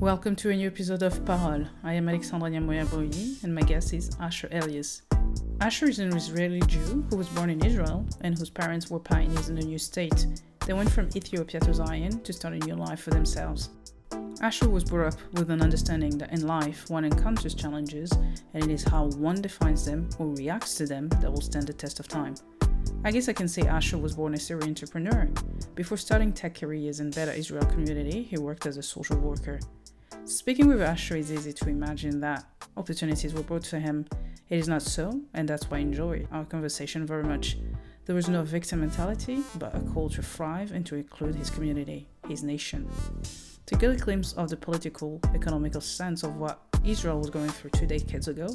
Welcome to a new episode of Parole. I am Alexandra Nyamoya and my guest is Asher Elias. Asher is an Israeli Jew who was born in Israel and whose parents were pioneers in a new state. They went from Ethiopia to Zion to start a new life for themselves. Asher was brought up with an understanding that in life one encounters challenges and it is how one defines them or reacts to them that will stand the test of time. I guess I can say Asher was born a serial entrepreneur. Before starting tech careers in Beta Israel community, he worked as a social worker. Speaking with Asher is easy to imagine that opportunities were brought to him. It is not so, and that's why I enjoy our conversation very much. There was no victim mentality, but a call to thrive and to include his community, his nation. To get a glimpse of the political, economical sense of what Israel was going through two decades ago,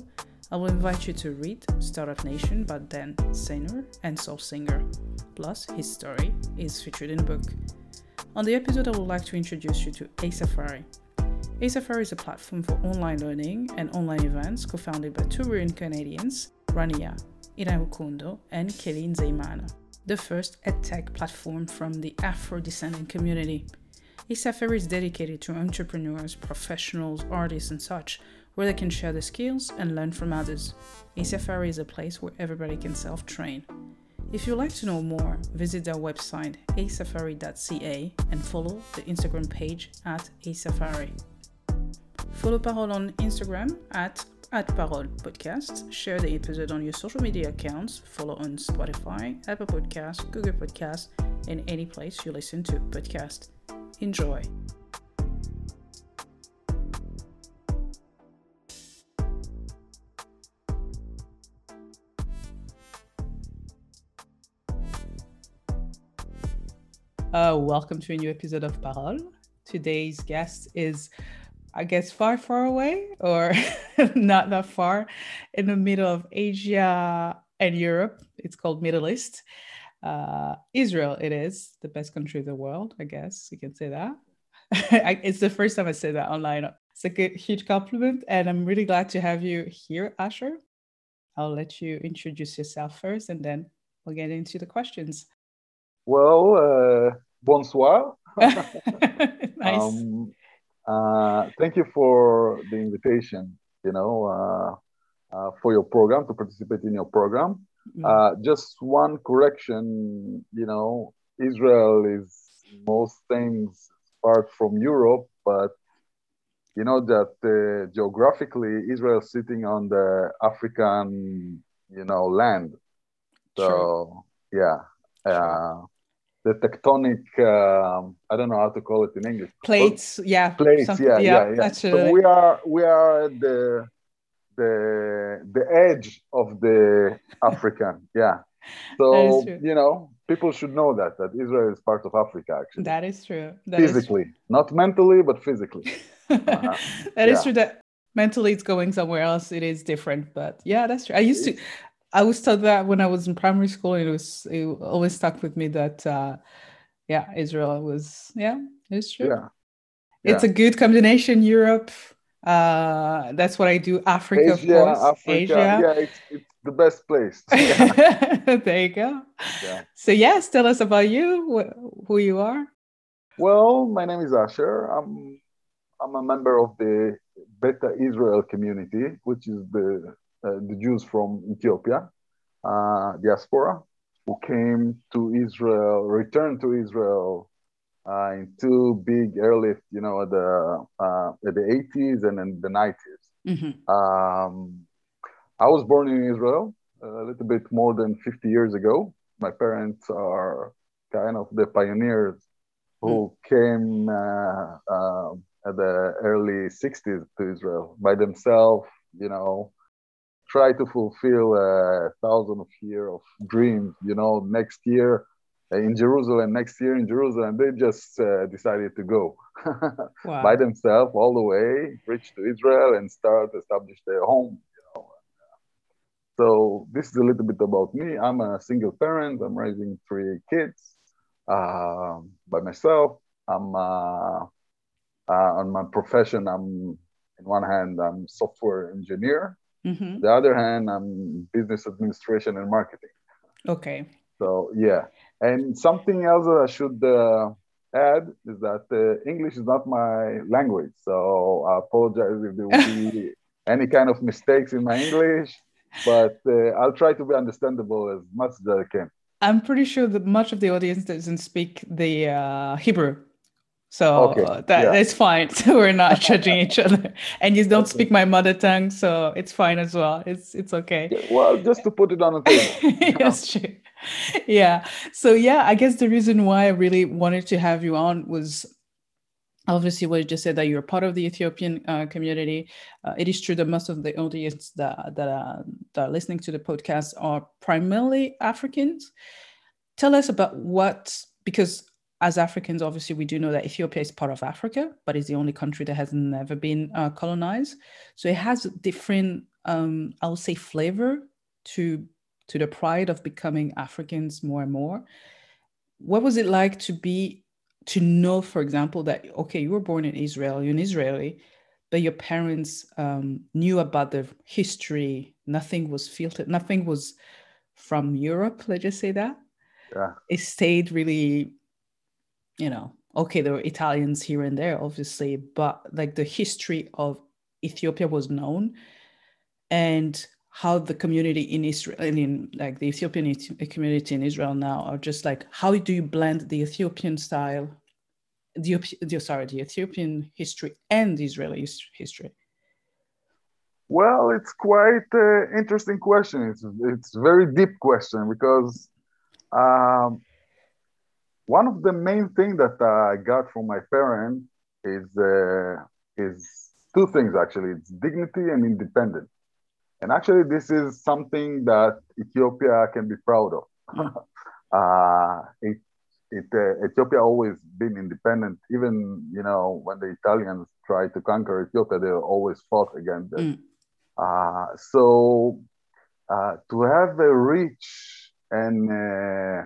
I will invite you to read Startup Nation by Dan Senor and Saul Singer. Plus, his story is featured in the book. On the episode, I would like to introduce you to A Safari, Asafari is a platform for online learning and online events co founded by two brilliant Canadians, Rania Irahukundo and Kelly Nzeimana, the first edtech platform from the Afro descendant community. Asafari is dedicated to entrepreneurs, professionals, artists, and such, where they can share their skills and learn from others. Asafari is a place where everybody can self train. If you'd like to know more, visit their website asafari.ca and follow the Instagram page at asafari. Follow Parole on Instagram at at Parole Podcast. Share the episode on your social media accounts. Follow on Spotify, Apple Podcasts, Google Podcasts, and any place you listen to podcast. Enjoy. Uh, welcome to a new episode of Parole. Today's guest is I guess far, far away or not that far in the middle of Asia and Europe. It's called Middle East. Uh, Israel, it is the best country in the world, I guess you can say that. It's the first time I say that online. It's a huge compliment, and I'm really glad to have you here, Asher. I'll let you introduce yourself first, and then we'll get into the questions. Well, uh, bonsoir. nice. Um, uh, thank you for the invitation, you know, uh, uh, for your program, to participate in your program. Mm-hmm. just one correction, you know, Israel is most things apart from Europe, but you know that uh, geographically Israel is sitting on the African, you know, land. So sure. yeah, uh, the tectonic um, i don't know how to call it in english. Plates yeah plates yeah, yeah yeah yeah. so we are we are the the the edge of the african yeah. So you know people should know that that israel is part of africa actually. That is true. That physically is true. not mentally but physically. Uh-huh. That is yeah. true that mentally it's going somewhere else it is different but yeah that's true. I used to I was taught that when I was in primary school. It was it always stuck with me that uh, yeah, Israel was yeah, it's true. Yeah. It's a good combination. Europe. Uh, that's what I do. Africa, Asia, of course. Africa. Asia. Yeah, it's, it's the best place. Yeah. there you go. Yeah. So yes, tell us about you, wh- who you are. Well, my name is Asher. I'm I'm a member of the Beta Israel community, which is the the Jews from Ethiopia, uh, diaspora, who came to Israel, returned to Israel uh, in two big airlift, you know, the at the 80s and then the 90s. Mm-hmm. Um, I was born in Israel a little bit more than 50 years ago. My parents are kind of the pioneers who mm. came uh, uh, at the early 60s to Israel by themselves, you know, try to fulfill a thousand of year of dreams. You know, next year uh, in Jerusalem, next year in Jerusalem, they just uh, decided to go wow. by themselves all the way, reach to Israel, and start establish their home. You know, so this is a little bit about me. I'm a single parent. I'm raising three kids uh, by myself. I'm uh, uh, on my profession. I'm in one hand, I'm software engineer Mm-hmm. The other hand, I'm business administration and marketing. Okay. So yeah, and something else that I should uh, add is that uh, English is not my language, so I apologize if there will be any kind of mistakes in my English, but uh, I'll try to be understandable as much as I can. I'm pretty sure that much of the audience doesn't speak the uh, Hebrew. So okay. uh, that, yeah. that's fine. So we're not judging each other. And you don't speak my mother tongue, so it's fine as well. It's it's okay. Yeah, well, just to put it on the table. That's true. Yeah. So yeah, I guess the reason why I really wanted to have you on was obviously what you just said that you're part of the Ethiopian uh, community. Uh, it is true that most of the audience that that, uh, that are listening to the podcast are primarily Africans. Tell us about what because as Africans, obviously, we do know that Ethiopia is part of Africa, but it's the only country that has never been uh, colonized. So it has different, um, I would say, flavor to to the pride of becoming Africans more and more. What was it like to be to know, for example, that okay, you were born in Israel, you're an Israeli, but your parents um, knew about the history. Nothing was filtered. Nothing was from Europe. Let's just say that. Yeah. It stayed really you know, okay, there were Italians here and there, obviously, but like the history of Ethiopia was known and how the community in Israel and in like the Ethiopian community in Israel now are just like, how do you blend the Ethiopian style, the, the sorry, the Ethiopian history and Israeli history? Well, it's quite an interesting question. It's it's very deep question because um, one of the main things that I got from my parents is uh, is two things actually. It's dignity and independence. And actually, this is something that Ethiopia can be proud of. uh, it, it, uh, Ethiopia always been independent. Even you know when the Italians tried to conquer Ethiopia, they always fought against it. Mm. Uh, so uh, to have a rich and uh,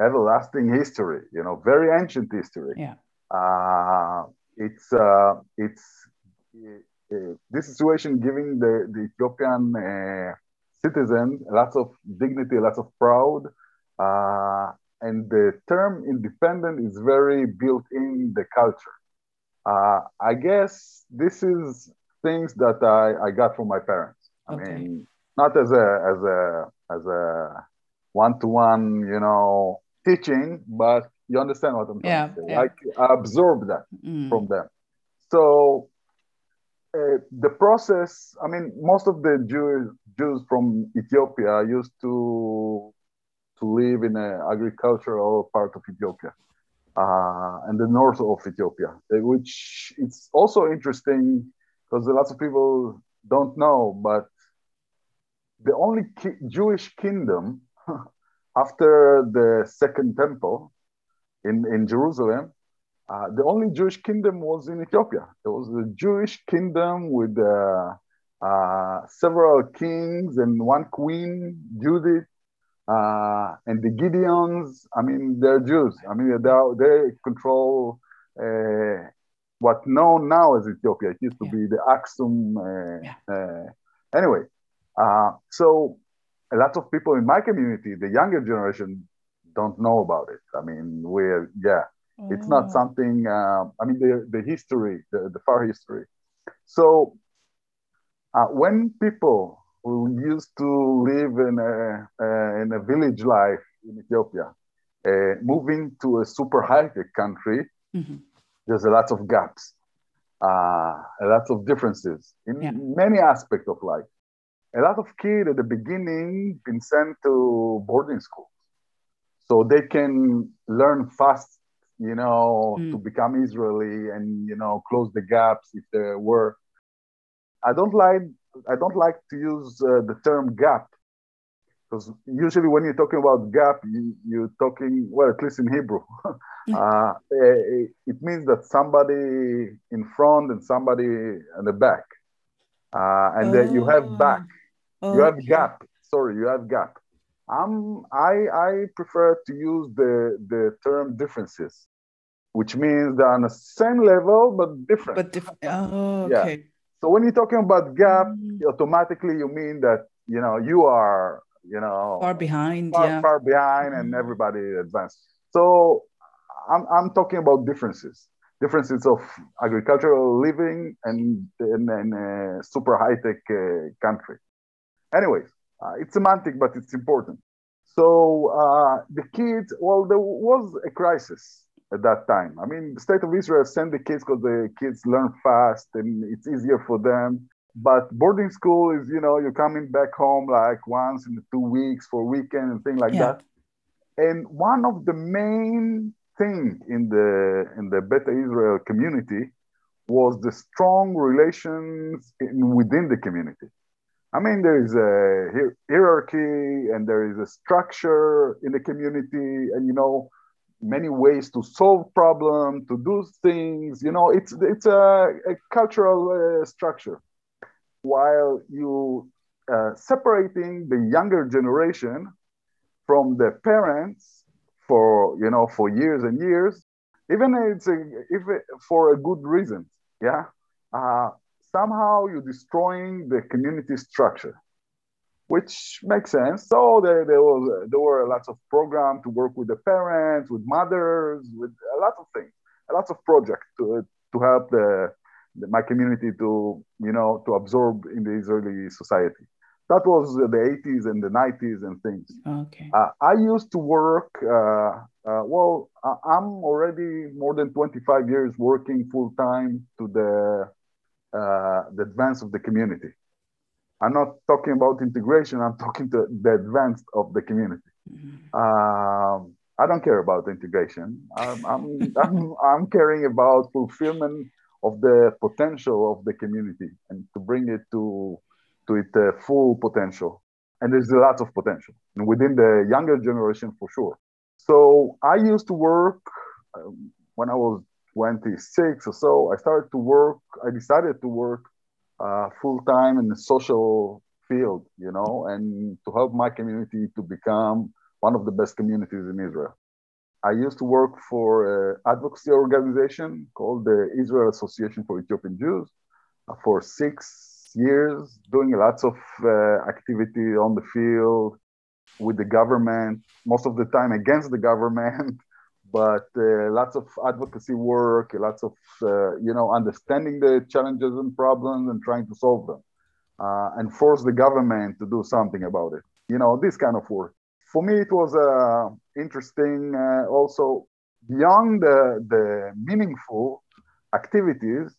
everlasting history, you know, very ancient history. Yeah. Uh, it's uh, it's uh, this situation giving the, the Ethiopian uh, citizen lots of dignity, lots of proud, uh, and the term independent is very built in the culture. Uh, I guess this is things that I, I got from my parents. I okay. mean, not as a as a as a one to one, you know, teaching, but you understand what I'm yeah, saying. Yeah. Like I absorb that mm. from them. So uh, the process, I mean, most of the Jews Jews from Ethiopia used to to live in an agricultural part of Ethiopia, uh, and the north of Ethiopia, uh, which it's also interesting because lots of people don't know, but the only ki- Jewish kingdom after the second temple in, in Jerusalem, uh, the only Jewish kingdom was in Ethiopia. It was a Jewish kingdom with uh, uh, several kings and one queen, Judith, uh, and the Gideons. I mean, they're Jews. I mean, they, they control uh, what known now as Ethiopia. It used to yeah. be the Aksum. Uh, yeah. anyway, so a lot of people in my community, the younger generation, don't know about it. I mean, we're yeah, oh. it's not oh. something. Uh, I mean, the the history, the, the far history. So uh, when people who used to live in a uh, in a village life in Ethiopia, uh, moving to a super high tech country, mm-hmm. there's a lot of gaps, uh, a lot of differences in yeah. many aspects of life a lot of kids at the beginning been sent to boarding schools so they can learn fast you know mm. to become israeli and you know close the gaps if there were. I don't like i don't like to use uh, the term gap. Because usually when you're talking about gap you, you're talking well at least in hebrew. Uh, it, it means that somebody in front and somebody in the back. Uh, and oh. then you have back Oh, you have gap. Sorry, you have gap. Um, I I prefer to use the the term differences, which means they're on the same level but different. But different. Oh, okay. Yeah. So when you're talking about gap, mm. automatically you mean that you know you are you know far behind, far, yeah. far behind, mm. and everybody advanced. So I'm, I'm talking about differences, differences of agricultural living and in a super high tech uh, country. Anyways, uh, it's semantic, but it's important. So uh, the kids, well, there was a crisis at that time. I mean, the state of Israel sent the kids because the kids learn fast and it's easier for them. But boarding school is, you know, you're coming back home like once in two weeks for a weekend and things like yeah. that. And one of the main thing in the in the Beta Israel community was the strong relations in, within the community. I mean, there is a hierarchy and there is a structure in the community, and you know, many ways to solve problem, to do things. You know, it's it's a, a cultural uh, structure. While you uh, separating the younger generation from the parents for you know for years and years, even it's a, if it, for a good reason, yeah. Uh, somehow you're destroying the community structure which makes sense. So there, there was there were lots of programs to work with the parents, with mothers, with a lot of things, a lot of projects to to help the, the, my community to you know to absorb in the Israeli society. That was the 80s and the 90s and things. Okay. Uh, I used to work. Uh, uh, well, I'm already more than 25 years working full time to the uh, the advance of the community. I'm not talking about integration. I'm talking to the advance of the community. Mm-hmm. Um, I don't care about integration. I'm, I'm, I'm, I'm, caring about fulfillment of the potential of the community and to bring it to, to its uh, full potential. And there's a lot of potential and within the younger generation for sure. So I used to work um, when I was 26 or so. I started to work, I decided to work uh, full time in the social field, you know, and to help my community to become one of the best communities in Israel. I used to work for an advocacy organization called the Israel Association for Ethiopian Jews uh, for six years, doing lots of uh, activity on the field with the government, most of the time against the government, but uh, lots of advocacy work, lots of uh, you know understanding the challenges and problems and trying to solve them, uh, and force the government to do something about it. You know this kind of work. For me, it was uh, interesting. Uh, also, beyond the the meaningful activities,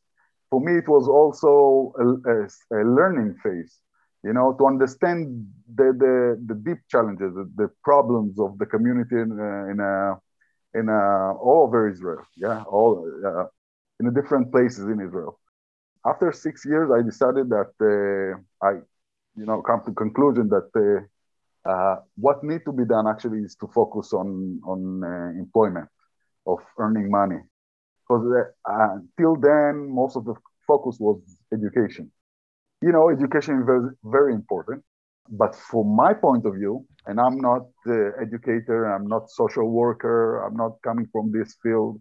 for me it was also a, a, a learning phase. You know, to understand the the, the deep challenges, the, the problems of the community in, uh, in a in uh, all over Israel. Yeah, all uh, in the different places in Israel. After six years, I decided that uh, I, you know, come to conclusion that uh, uh, what need to be done actually is to focus on on uh, employment, of earning money, because until then most of the focus was education. You know, education is very, very important. But from my point of view, and I'm not the educator, I'm not social worker, I'm not coming from this field.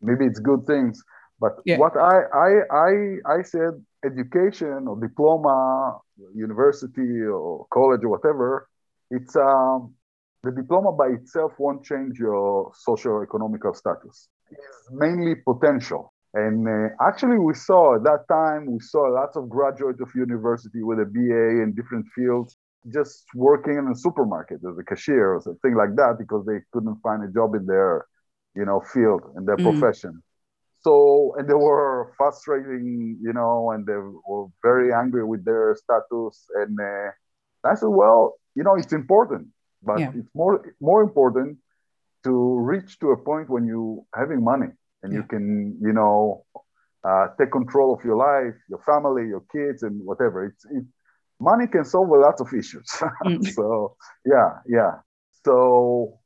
Maybe it's good things, but yeah. what I, I I I said education or diploma, university or college or whatever, it's um the diploma by itself won't change your social economical status. It's mainly potential. And uh, actually, we saw at that time, we saw lots of graduates of university with a BA in different fields just working in a supermarket as a cashier or something like that because they couldn't find a job in their, you know, field in their mm. profession. So, and they were frustrating, you know, and they were very angry with their status. And uh, I said, well, you know, it's important, but yeah. it's more more important to reach to a point when you having money and yeah. you can you know uh, take control of your life your family your kids and whatever it's it, money can solve a lot of issues mm. so yeah yeah so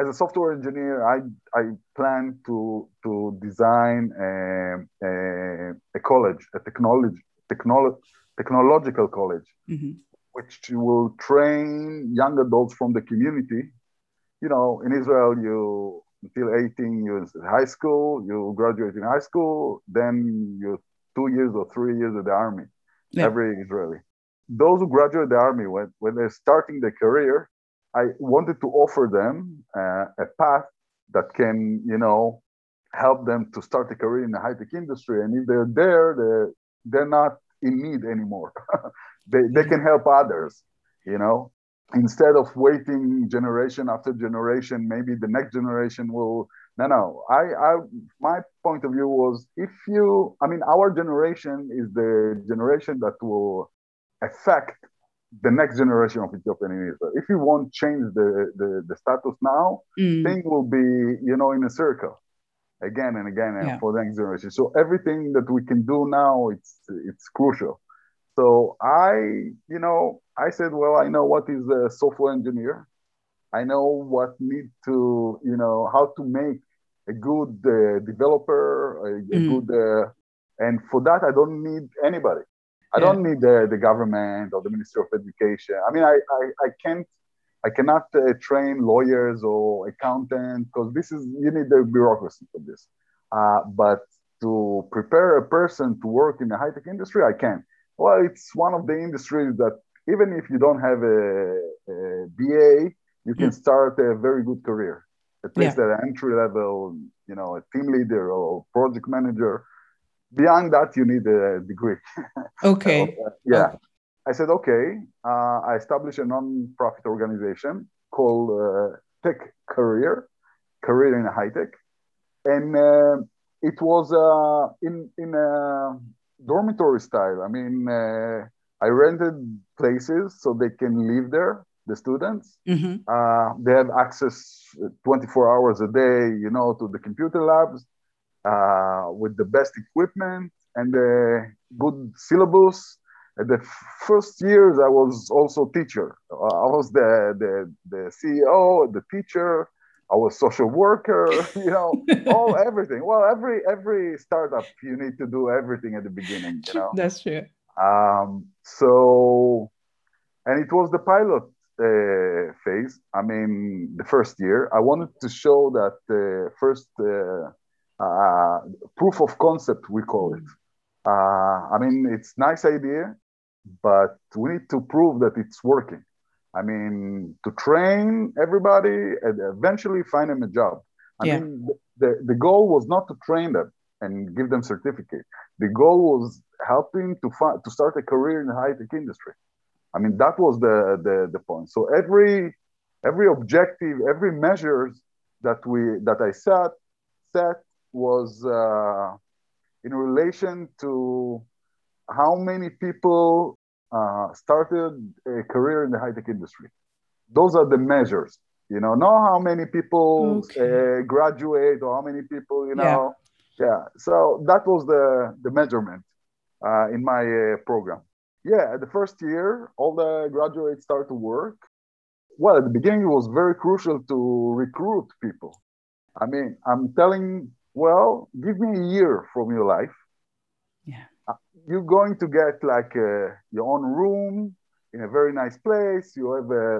as a software engineer i i plan to to design a, a, a college a technology technolo- technological college mm-hmm. which will train young adults from the community you know, in Israel, you until 18 years high school, you graduate in high school, then you two years or three years of the army. Yeah. Every Israeli. Those who graduate the army when, when they're starting their career, I wanted to offer them uh, a path that can, you know, help them to start a career in the high tech industry. And if they're there, they're, they're not in need anymore. they, they can help others, you know, instead of waiting generation after generation, maybe the next generation will. No, no. I, I, my point of view was if you, I mean, our generation is the generation that will affect the next generation of Ethiopian in Israel. If you won't change the, the, the status now, mm. things will be, you know, in a circle again and again yeah. for the next generation. So everything that we can do now, it's it's crucial. So I, you know, I said, well, I know what is a software engineer. I know what need to, you know, how to make a good uh, developer, a, a mm. good, uh, and for that I don't need anybody. I yeah. don't need the, the government or the Ministry of Education. I mean, I, I, I can't, I cannot uh, train lawyers or accountants because this is, you need the bureaucracy for this. Uh, but to prepare a person to work in the high tech industry, I can. Well, it's one of the industries that even if you don't have a, a BA, you can mm. start a very good career. At least yeah. at entry level, you know, a team leader or project manager beyond that, you need a degree. Okay. so, uh, yeah. Okay. I said, okay. Uh, I established a non-profit organization called uh, Tech Career, Career in High Tech, and uh, it was uh, in in a dormitory style. I mean, uh, I rented places so they can live there. The students, mm-hmm. they have access 24 hours a day, you know, to the computer labs uh, with the best equipment and the good syllabus. At the first years, I was also teacher. Uh, I was the, the, the CEO, the teacher. I was social worker, you know, all everything. Well, every every startup you need to do everything at the beginning, you know. That's true. Um, so, and it was the pilot uh, phase. I mean, the first year, I wanted to show that the first uh, uh, proof of concept, we call it. Uh, I mean, it's nice idea, but we need to prove that it's working. I mean, to train everybody and eventually find them a job. I yeah. mean, the, the goal was not to train them and give them certificate. The goal was helping to find, to start a career in the high tech industry. I mean, that was the, the, the point. So every every objective, every measures that we that I set set was uh, in relation to how many people uh, started a career in the high tech industry. Those are the measures, you know, not how many people okay. uh, graduate or how many people, you know. Yeah. yeah. So that was the, the measurement uh, in my uh, program. Yeah, the first year, all the graduates start to work. Well, at the beginning, it was very crucial to recruit people. I mean, I'm telling well, give me a year from your life. You're going to get like uh, your own room in a very nice place. You have a,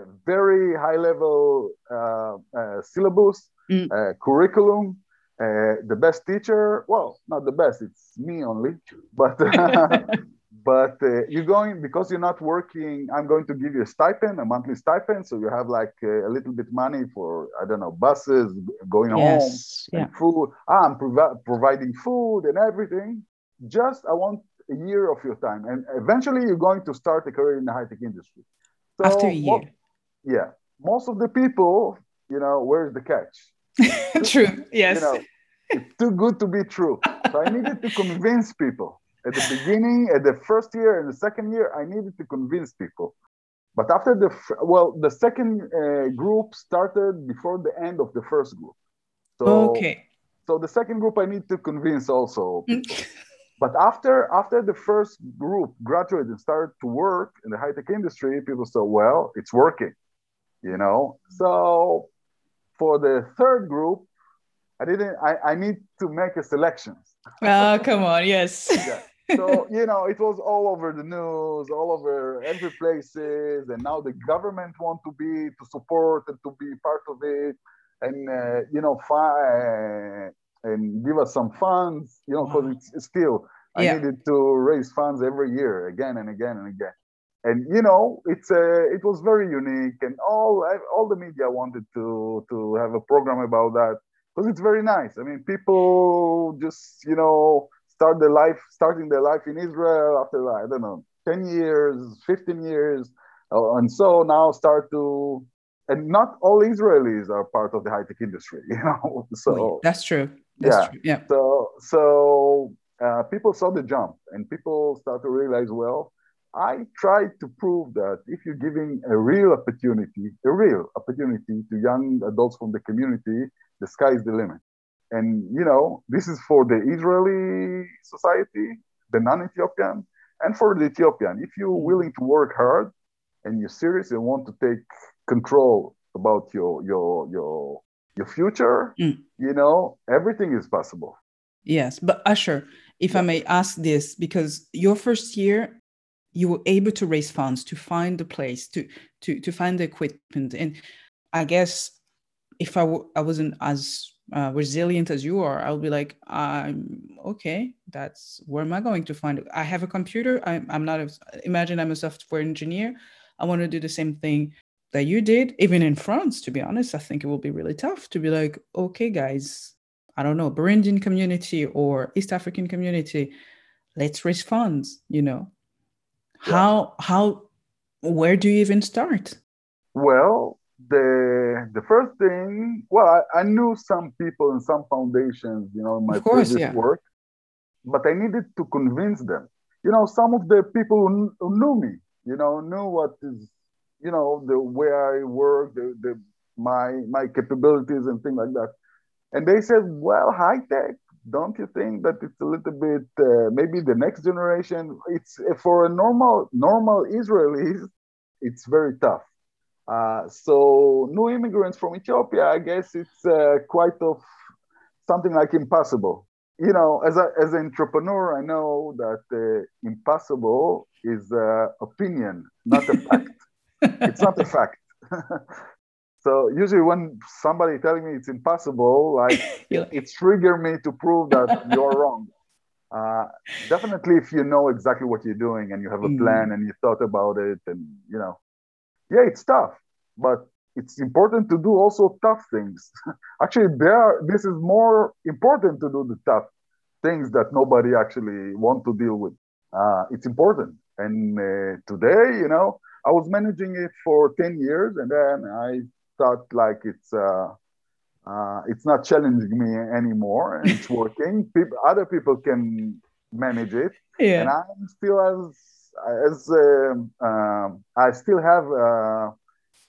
a very high level uh, uh syllabus, mm. Uh, curriculum. Uh, the best teacher, well, not the best, it's me only, but but uh, you're going because you're not working i'm going to give you a stipend a monthly stipend so you have like a little bit money for i don't know buses going yes. home yeah. and food ah, i'm provi- providing food and everything just i want a year of your time. And eventually you're going to start a career in the high-tech industry. So after a year. yeah. Most of the people you know where's the catch? True. Yes. you know, it's too good to be true. So i needed to convince people. At the beginning, at the first year and the second year, I needed to convince people. But after the well, the second uh, group started before the end of the first group. So, okay. So the second group I need to convince also. but after after the first group graduated and started to work in the high tech industry, people said, "Well, it's working," you know. So for the third group, I didn't. I, I need to make a selection. Oh, come on, yes. yeah so you know it was all over the news all over every places and now the government want to be to support and to be part of it and uh, you know fi- and give us some funds you know because it's, it's, still i yeah. needed to raise funds every year again and again and again. And you know it's a it was very unique and all all the media wanted to to have a program about that because it's very nice. I mean people just you know start their life starting their life in israel after i don't know 10 years 15 years uh, and so now start to and not all israelis are part of the high-tech industry you know so that's true that's yeah true. yeah so so uh, people saw the jump and people start to realize well I try to prove that if you're giving a real opportunity, a real opportunity to young adults from the community, the sky is the limit. And, you know, this is for the Israeli society, the non Ethiopian, and for the Ethiopian. If you're willing to work hard and you're serious and want to take control about your, your, your, your future, mm. you know, everything is possible. Yes. But Asher, if yeah. I may ask this, because your first year you were able to raise funds to find the place to to to find the equipment and i guess if I w- I wasn't as uh, resilient as you are i'll be like i'm okay that's where am i going to find it i have a computer i'm, I'm not a, imagine i'm a software engineer i want to do the same thing that you did even in france to be honest i think it will be really tough to be like okay guys i don't know burundian community or east african community let's raise funds you know how how where do you even start? Well, the the first thing, well, I, I knew some people in some foundations, you know, in my course, previous yeah. work, but I needed to convince them. You know, some of the people who, who knew me, you know, knew what is, you know, the way I work, the, the my my capabilities and things like that. And they said, well, high tech, don't you think that it's a little bit uh, maybe the next generation? It's uh, for a normal normal israelis it's very tough. Uh, so new immigrants from ethiopia i guess it's uh, quite of something like impossible. You know as, a, as an entrepreneur i know that uh, impossible is opinion not a fact it's not a fact So usually when somebody telling me it's impossible, like it trigger me to prove that you're wrong. Uh, definitely, if you know exactly what you're doing and you have a mm. plan and you thought about it, and you know, yeah, it's tough, but it's important to do also tough things. actually, there, this is more important to do the tough things that nobody actually want to deal with. Uh, it's important, and uh, today, you know, I was managing it for 10 years and then I thought like it's uh, uh, it's not challenging me anymore and it's working. people, other people can manage it, yeah. and I'm still as as um, I still have uh,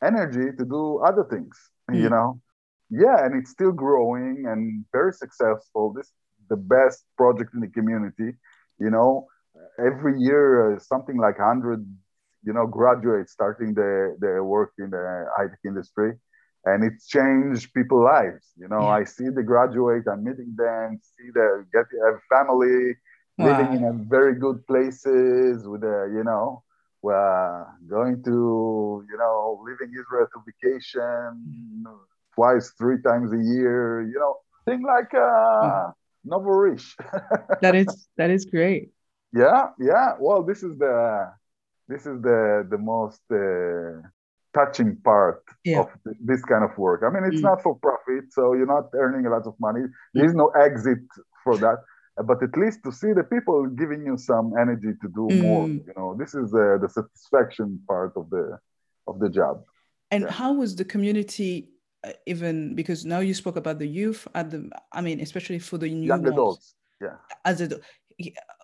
energy to do other things. Mm. You know, yeah, and it's still growing and very successful. This the best project in the community. You know, every year uh, something like hundred you know, graduates starting the, the work in the high tech industry. And it's changed people's lives. You know, yeah. I see the graduate, I'm meeting them, see the get a family, wow. living in a very good places with a, you know, uh, going to, you know, living Israel to vacation twice, three times a year, you know, thing like uh, nouveau riche. that is that is great. Yeah, yeah. Well, this is the this is the the most uh, touching part yeah. of th- this kind of work. I mean, it's mm. not for profit, so you're not earning a lot of money. There is no exit for that, but at least to see the people giving you some energy to do mm. more. You know, this is uh, the satisfaction part of the of the job. And yeah. how was the community? Uh, even because now you spoke about the youth at the, I mean, especially for the new young ones, adults, yeah. As a,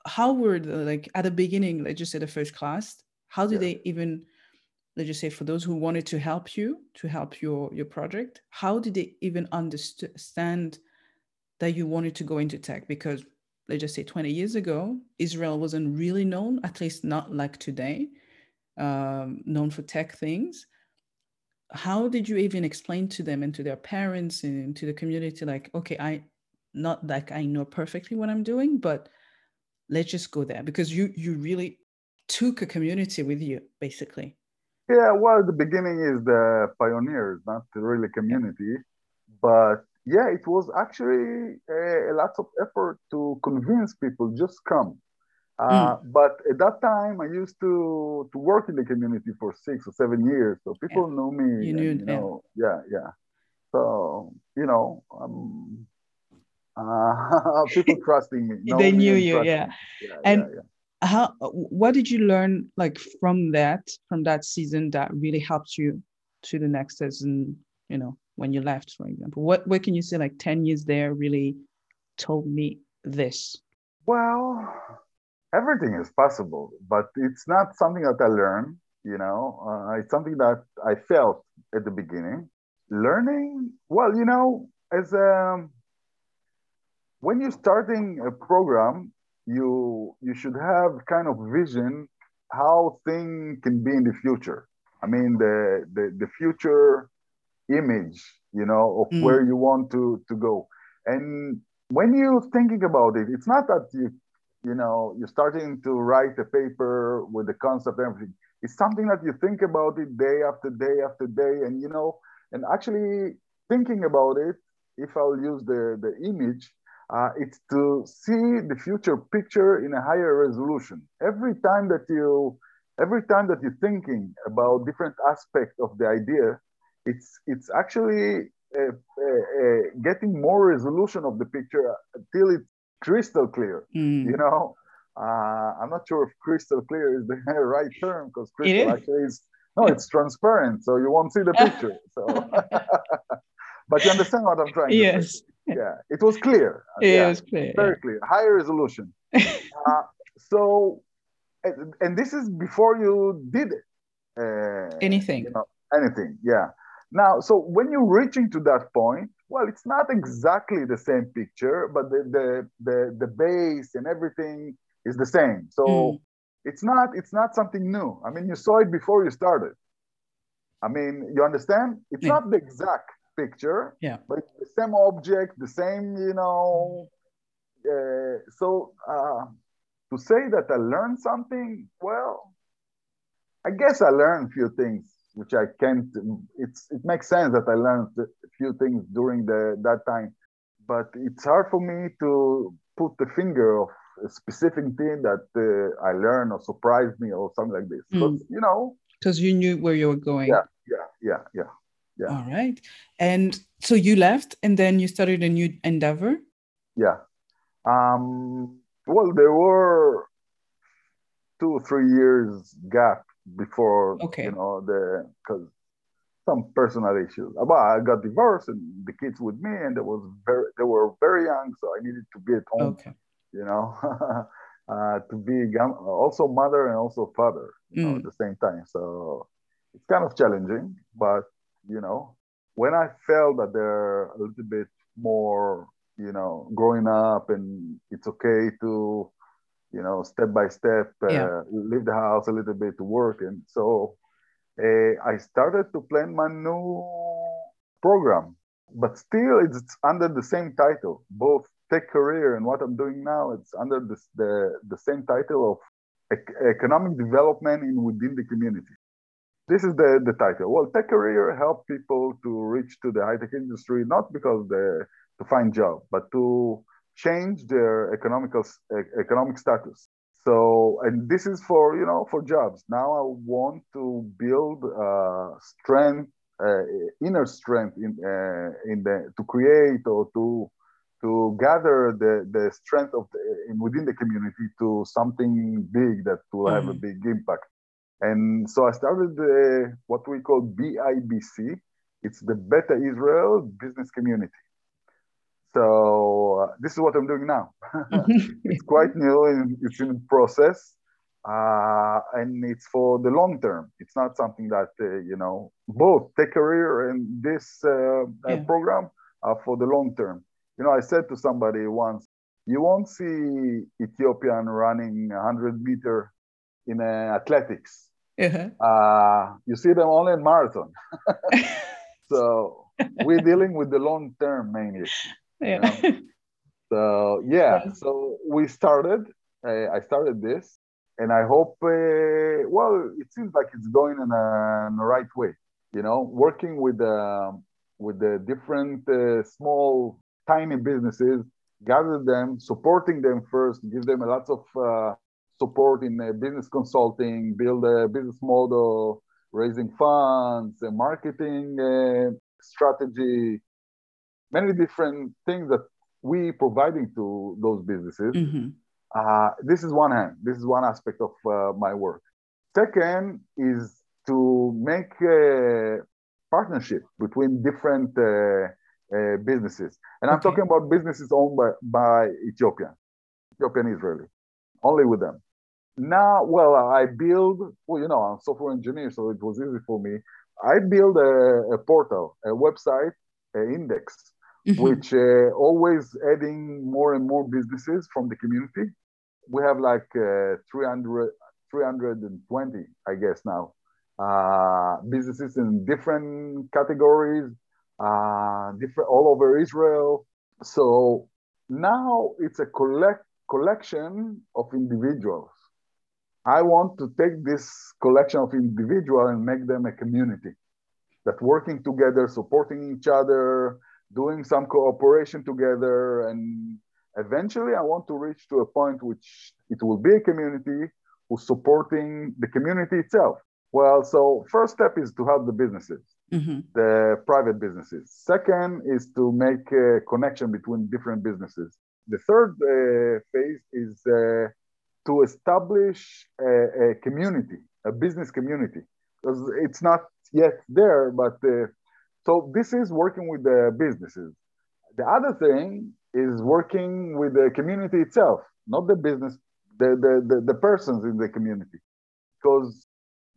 how were the, like at the beginning, let's just say the first class, how did yeah. they even let's just say for those who wanted to help you to help your your project how did they even understand that you wanted to go into tech because let's just say 20 years ago israel wasn't really known at least not like today um, known for tech things how did you even explain to them and to their parents and to the community like okay i not like i know perfectly what i'm doing but let's just go there because you you really took a community with you, basically. Yeah, well, the beginning is the pioneers, not really community, but yeah, it was actually a, a lot of effort to convince people just come. Uh, mm. But at that time, I used to to work in the community for six or seven years, so people yeah. knew me. You knew, and, you know, yeah, yeah. So you know, um, uh, people trusting me. they knew you, yeah. yeah. And yeah, how? What did you learn, like from that, from that season, that really helped you to the next season? You know, when you left, for example, what what can you say? Like ten years there really told me this. Well, everything is possible, but it's not something that I learned. You know, uh, it's something that I felt at the beginning. Learning, well, you know, as a um, when you're starting a program, you you should have kind of vision how thing can be in the future. I mean, the the, the future image, you know, of mm. where you want to to go. And when you're thinking about it, it's not that you you know, you're starting to write a paper with the concept and everything. It's something that you think about it day after day after day. And, you know, and actually thinking about it, if I'll use the, the image, uh, it's to see the future picture in a higher resolution. Every time that you, every time that you're thinking about different aspects of the idea, it's it's actually uh, uh, uh getting more resolution of the picture until it's crystal clear. Mm. You know, uh, I'm not sure if crystal clear is the right term because crystal actually is no, it's transparent, so you won't see the picture. So, but you understand what I'm trying to yes. Yeah, it was clear. It yeah, was clear. Very yeah. clear. High resolution. uh, so, and, and, this is before you did it. Uh, anything. You know, anything. Yeah. Now, so when you're reaching to that point, well, it's not exactly the same picture, but the the the, the base and everything is the same. So mm. it's not it's not something new. I mean, you saw it before you started. I mean, you understand? It's yeah. not the exact picture, yeah, but the same object, the same, you know. Uh, so uh, to say that I learned something, well, I guess I learned a few things which I can't. It's it makes sense that I learned a few things during the that time, but it's hard for me to put the finger of a specific thing that uh, I learned or surprised me or something like this. Because mm. you know, because you knew where you were going. Yeah, yeah, yeah, yeah, yeah. All right, and so you left, and then you started a new endeavor. Yeah. Um. Well, there were two, three years gap before okay. you know the because some personal issues. But I got divorced and the kids with me, and they was very they were very young, so I needed to be at home. Okay. You know, uh, to be also mother and also father you mm. know, at the same time. So it's kind of challenging, but you know, when I felt that they're a little bit more, you know, growing up and it's okay to you know, step by step, uh, yeah. leave the house a little bit to work. And so uh, I started to plan my new program, but still it's under the same title, both tech career and what I'm doing now. It's under this, the, the same title of economic development in within the community. This is the, the title. Well, tech career help people to reach to the high tech industry, not because they to find job, but to change their economical economic status. So, and this is for you know for jobs. Now I want to build uh, strength, uh, inner strength in uh, in the to create or to to gather the, the strength of the, in, within the community to something big that will mm. have a mm. big impact. And so I started uh, what we call BIBC. It's the Beta Israel Business Community. So uh, this is what I'm doing now. it's quite new and it's in process. Uh, and it's for the long term. It's not something that, uh, you know, both tech career and this uh, uh, yeah. program are for the long term. You know, I said to somebody once, you won't see Ethiopian running 100 meter in uh, athletics. Uh-huh. you see them only in marathon. so we're dealing with the long term mainly. Yeah. You know? so yeah, so we started. Uh, I started this, and I hope. Uh, well, it seems like it's going in, a, in the right way. You know, working with the with the different uh, small, tiny businesses, gather them, supporting them first, give them a lot of uh, support in uh, business consulting, build a business model, raising funds, marketing uh, strategy, many different things that we providing to those businesses. Mm-hmm. Uh, this is one hand. This is one aspect of uh, my work. Second is to make a partnership between different uh, uh businesses, and I'm talking about businesses owned by, by Ethiopian, Ethiopian Israeli, only with them. Now, well, I build. Well, you know, I'm a software engineer, so it was easy for me. I build a, a portal, a website, an index, mm-hmm. which uh, always adding more and more businesses from the community. We have like uh, 300, 320, I guess now, uh, businesses in different categories, uh, different all over Israel. So now it's a collect collection of individuals I want to take this collection of individuals and make them a community that working together, supporting each other, doing some cooperation together, and eventually I want to reach to a point which it will be a community who's supporting the community itself. Well, so first step is to help the businesses, mm-hmm. the private businesses. Second is to make a connection between different businesses. The third uh, phase is uh, to establish a, a, community, a business community, because it's not yet there. But uh, so this is working with the businesses. The other thing is working with the community itself, not the business, the, the, the, the persons in the community, because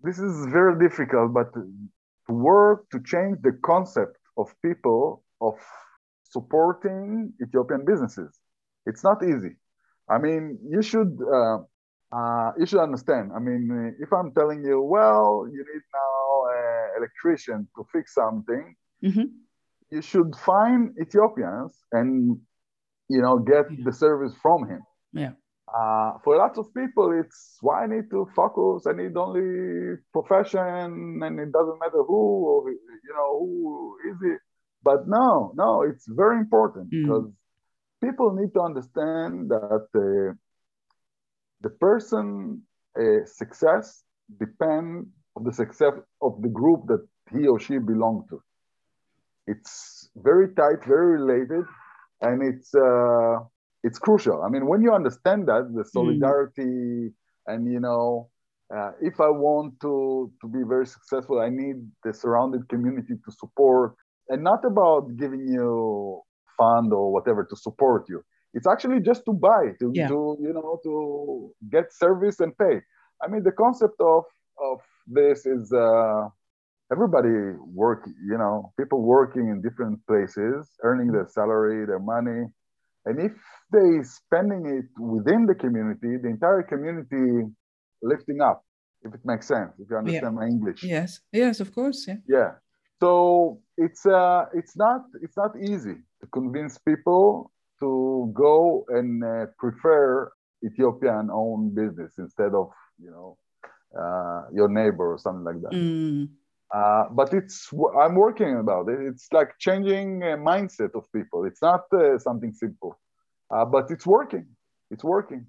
this is very difficult. But to work to change the concept of people of supporting Ethiopian businesses, it's not easy I mean, you should uh, uh, you should understand. I mean, if I'm telling you, well, you need now an electrician to fix something, mm-hmm. you should find Ethiopians and you know get yeah. the service from him. Yeah. Uh, for lots of people, it's why I need to focus. I need only profession, and it doesn't matter who or you know who is it. But no, no, it's very important mm. People need to understand that uh, the person uh, success depends on the success of the group that he or she belong to. It's very tight, very related, and it's uh, it's crucial. I mean, when you understand that the solidarity mm. and you know, uh, if I want to to be very successful, I need the surrounding community to support, and not about giving you fund or whatever to support you. It's actually just to buy, to, yeah. to you know, to get service and pay. I mean, the concept of of this is uh, everybody work, you know, people working in different places, earning their salary, their money, and if they spending it within the community, the entire community lifting up. If it makes sense, if you understand yeah. my English. Yes, yes, of course, yeah. Yeah. So it's uh, it's not it's not easy to convince people to go and uh, prefer Ethiopian owned business instead of you know uh, your neighbor or something like that. Mm. Uh, but it's I'm working about it. It's like changing a mindset of people. It's not uh, something simple, uh, but it's working. It's working.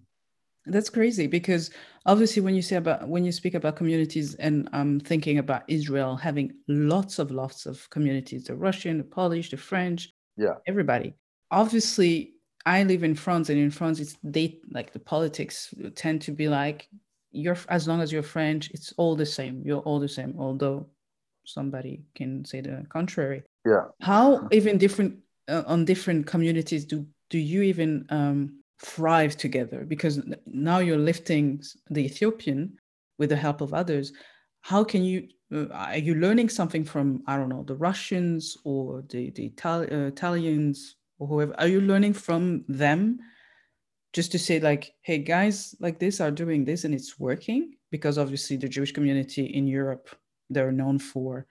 That's crazy because obviously when you say about when you speak about communities and I'm thinking about Israel having lots of lots of communities, the Russian, the Polish, the French, yeah. everybody. Obviously i live in france and in france it's they like the politics tend to be like you're as long as you're french it's all the same. You're all the same although somebody can say the contrary. Yeah. How even different uh, on different communities do do you even um, thrive together because now you're lifting the ethiopian with the help of others. How can you uh, are you learning something from i don't know the russians or the, the Itali- uh, italians or whoever? Are you learning from them just to say like hey guys like this are doing this and it's working? Because obviously the jewish community in europe they're known for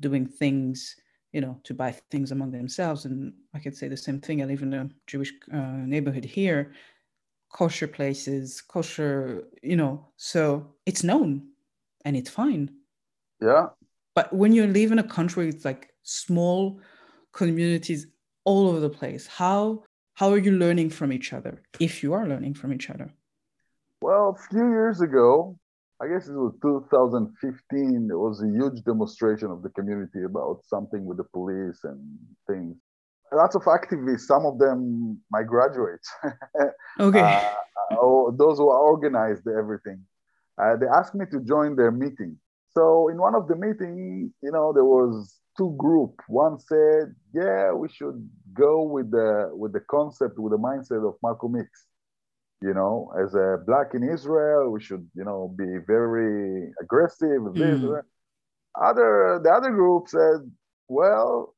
doing things you know to buy things among themselves and i could say the same thing i live in a jewish uh, neighborhood here kosher places kosher you know so it's known and it's fine yeah. But when you live in a country with like small communities all over the place, how how are you learning from each other if you are learning from each other? Well, a few years ago, I guess it was 2015, there was a huge demonstration of the community about something with the police and things. Lots of activists, some of them my graduates. Okay. uh, oh, those who organized everything. Uh, they asked me to join their meeting. So in one of the meetings, you know, there was two group. One said, "Yeah, we should go with the with the concept, with the mindset of Malcolm X." You know, as a black in Israel, we should, you know, be very aggressive. Mm. Other the other group said, "Well,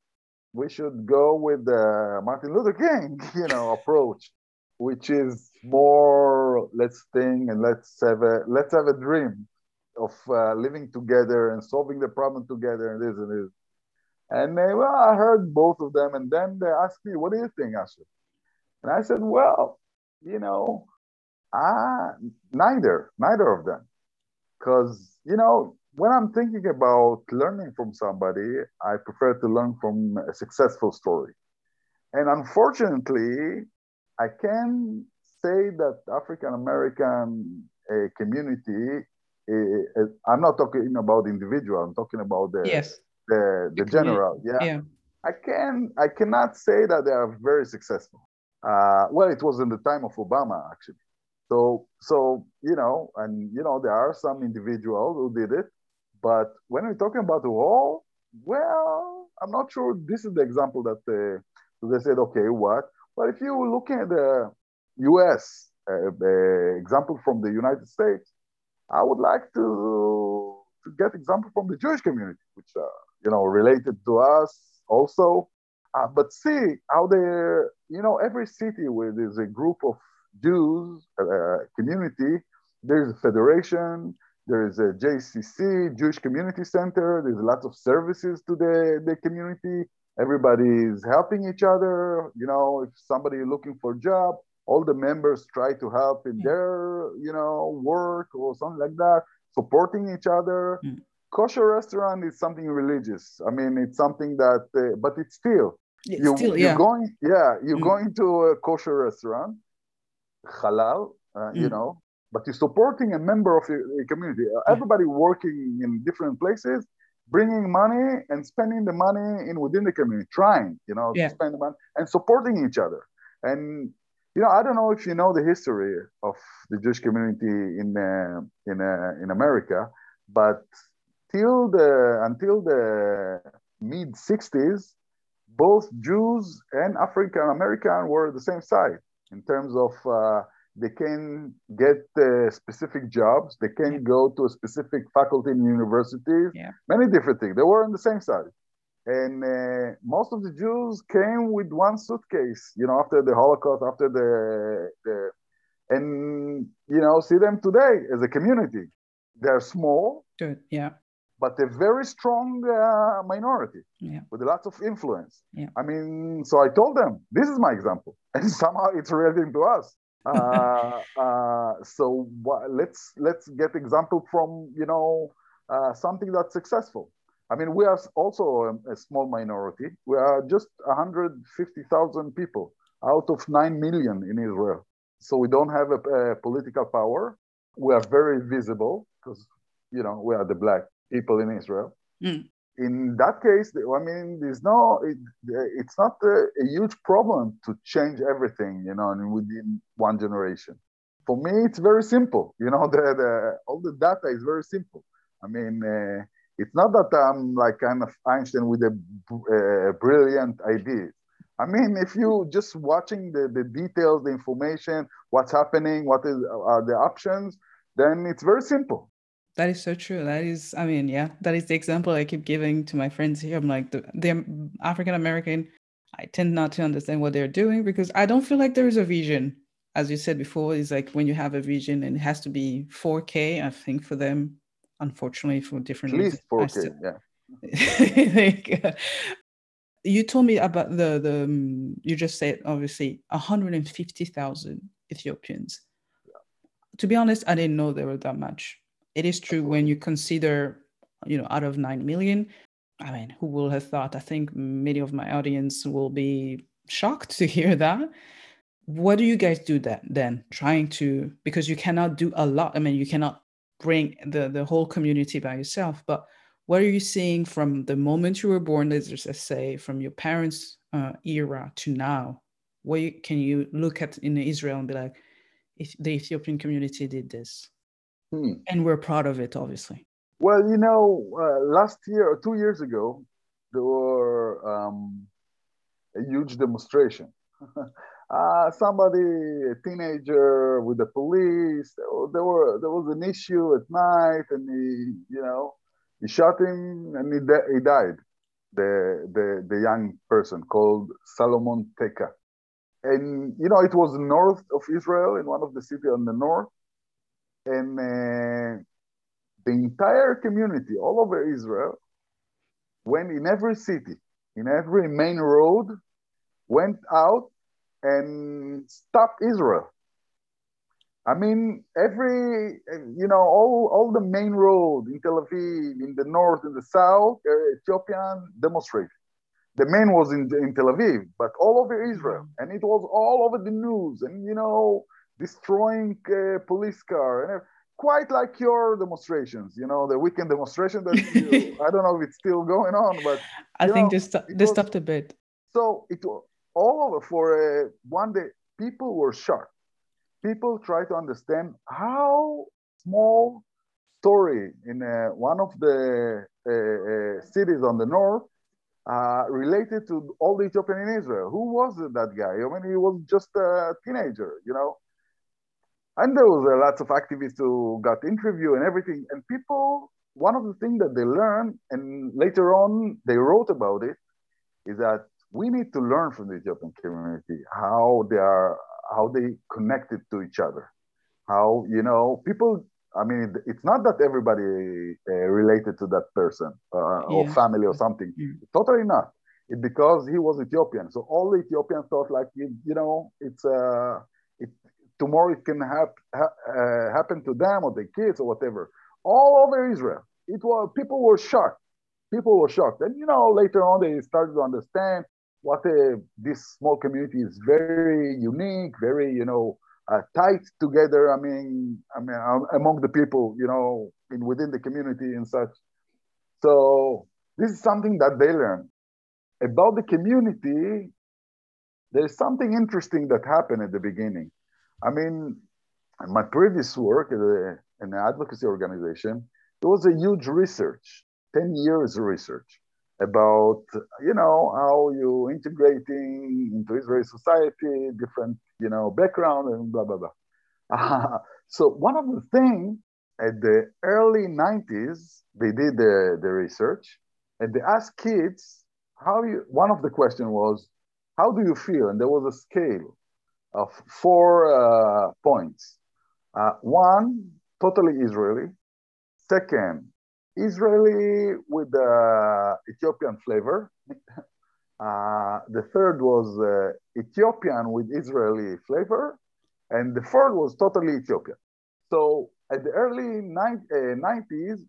we should go with the Martin Luther King, you know, approach, which is more let's think and let's have a let's have a dream." of uh, living together and solving the problem together and this and this. And they, well, I heard both of them, and then they asked me, "What do you think, Asher?" And I said, "Well, you know, I neither, neither of them, because you know, when I'm thinking about learning from somebody, I prefer to learn from a successful story. And unfortunately, I can say that African American uh, community uh, I'm not talking about individual. I'm talking about the yes. the, the general. Yeah. yeah. I can I cannot say that they are very successful. Uh, well, it was in the time of Obama actually. So so you know, and you know there are some individuals who did it, but when we're talking about the whole, well, I'm not sure this is the example that they, they said. Okay, what? But if you look at the U.S. Uh, uh, example from the United States, I would like to, to get example from the Jewish community, which are, you know, related to us also. Uh, but see how they, you know, every city where there's a group of Jews uh, community, there's a federation, there is a JCC, Jewish Community Center. There's lots of services to the, the community. Everybody is helping each other. You know, if somebody is looking for a job, all the members try to help in their you know work or something like that supporting each other mm. kosher restaurant is something religious i mean it's something that uh, but it's still it's you, still, yeah. you're going yeah you're mm. going to a kosher restaurant halal uh, mm. you know but you're supporting a member of your, community yeah. everybody working in different places bringing money and spending the money in within the community trying you know yeah. to spend the money and supporting each other and you know, I don't know if you know the history of the Jewish community in uh, in uh, in America, but till the until the mid '60s, both Jews and African American were the same side in terms of uh, they can get uh, specific jobs, they can yeah. go to a specific faculty in universities, yeah. many different things. They were on the same side. And uh, most of the Jews came with one suitcase, you know, after the Holocaust, after the, the and you know, see them today as a community. They're small, Good. yeah, but a very strong uh, minority yeah. with lots of influence. Yeah. I mean, so I told them this is my example, and somehow it's relating to us. uh, uh, so let's let's get example from you know uh, something that's successful. I mean, we are also a, a small minority. We are just 150,000 people out of 9 million in Israel. So we don't have a, a political power. We are very visible because, you know, we are the black people in Israel. Mm. In that case, I mean, there's no, it, it's not a, a, huge problem to change everything, you know, within one generation. For me, it's very simple. You know, the, the all the data is very simple. I mean, uh, it's not that I'm like kind of Einstein with a, a brilliant idea. I mean, if you just watching the, the details, the information, what's happening, what is are the options, then it's very simple. That is so true. That is, I mean, yeah, that is the example I keep giving to my friends here. I'm like, the, they're African American. I tend not to understand what they're doing because I don't feel like there is a vision. As you said before, is like when you have a vision and it has to be 4K. I think for them, unfortunately for different At least 4K, yeah. like, uh, you told me about the the um, you just said obviously 150,000 Ethiopians. Yeah. To be honest, I didn't know there were that much. It is true when you consider, you know, out of 9 million, I mean, who will have thought? I think many of my audience will be shocked to hear that. what do you guys do that then trying to because you cannot do a lot i mean you cannot bring the the whole community by yourself but what are you seeing from the moment you were born let's just say from your parents uh, era to now what you, can you look at in israel and be like if the ethiopian community did this hmm. and we're proud of it obviously well you know uh, last year or two years ago there were um, a huge demonstration uh, somebody, a teenager with the police. There were there was an issue at night, and he, you know, he shot him, and he, he died. The, the the young person called Salomon Teka, and you know, it was north of Israel in one of the cities on the north, and uh, the entire community all over Israel went in every city, in every main road, went out and stopped Israel. I mean, every, you know, all, all the main road in Tel Aviv, in the north, in the south, uh, Ethiopian demonstrated. The main was in, in Tel Aviv, but all over Israel. And it was all over the news and, you know, destroying uh, police car and quite like your demonstrations, you know, the weekend demonstration that you, I don't know if it's still going on, but I think know, this, this stopped a bit. So it all over for uh, one day, people were shocked. People try to understand how small story in uh, one of the uh, cities on the north uh, related to all the Ethiopian in Israel. Who was that guy? I mean, he was just a teenager, you know. And there was uh, lots of activists who got interview and everything. And people, one of the things that they learned, and later on they wrote about it, is that we need to learn from the Ethiopian community how they are, how they connected to each other. How, you know, people, I mean, it's not that everybody uh, related to that person uh, yeah. or family or something. Mm-hmm. Totally not. It because he was Ethiopian. So all the Ethiopians thought like, you, you know, it's, uh, it, tomorrow it can hap- ha- uh, happen to them or their kids or whatever. All over Israel. It was, people were shocked people were shocked. And you know, later on they started to understand what a, this small community is very unique, very you know uh, tight together. I mean, I mean um, among the people, you know, in within the community and such. So this is something that they learn about the community. There's something interesting that happened at the beginning. I mean, my previous work in an advocacy organization, there was a huge research, 10 years research about you know how you integrating into Israeli society, different you know background and blah blah blah. Uh, so one of the things at the early 90s they did the, the research and they asked kids how you one of the question was how do you feel and there was a scale of four uh, points uh, one totally israeli second Israeli with the Ethiopian flavor. Uh, the third was uh, Ethiopian with Israeli flavor. And the fourth was totally Ethiopian. So at the early ni- uh, 90s,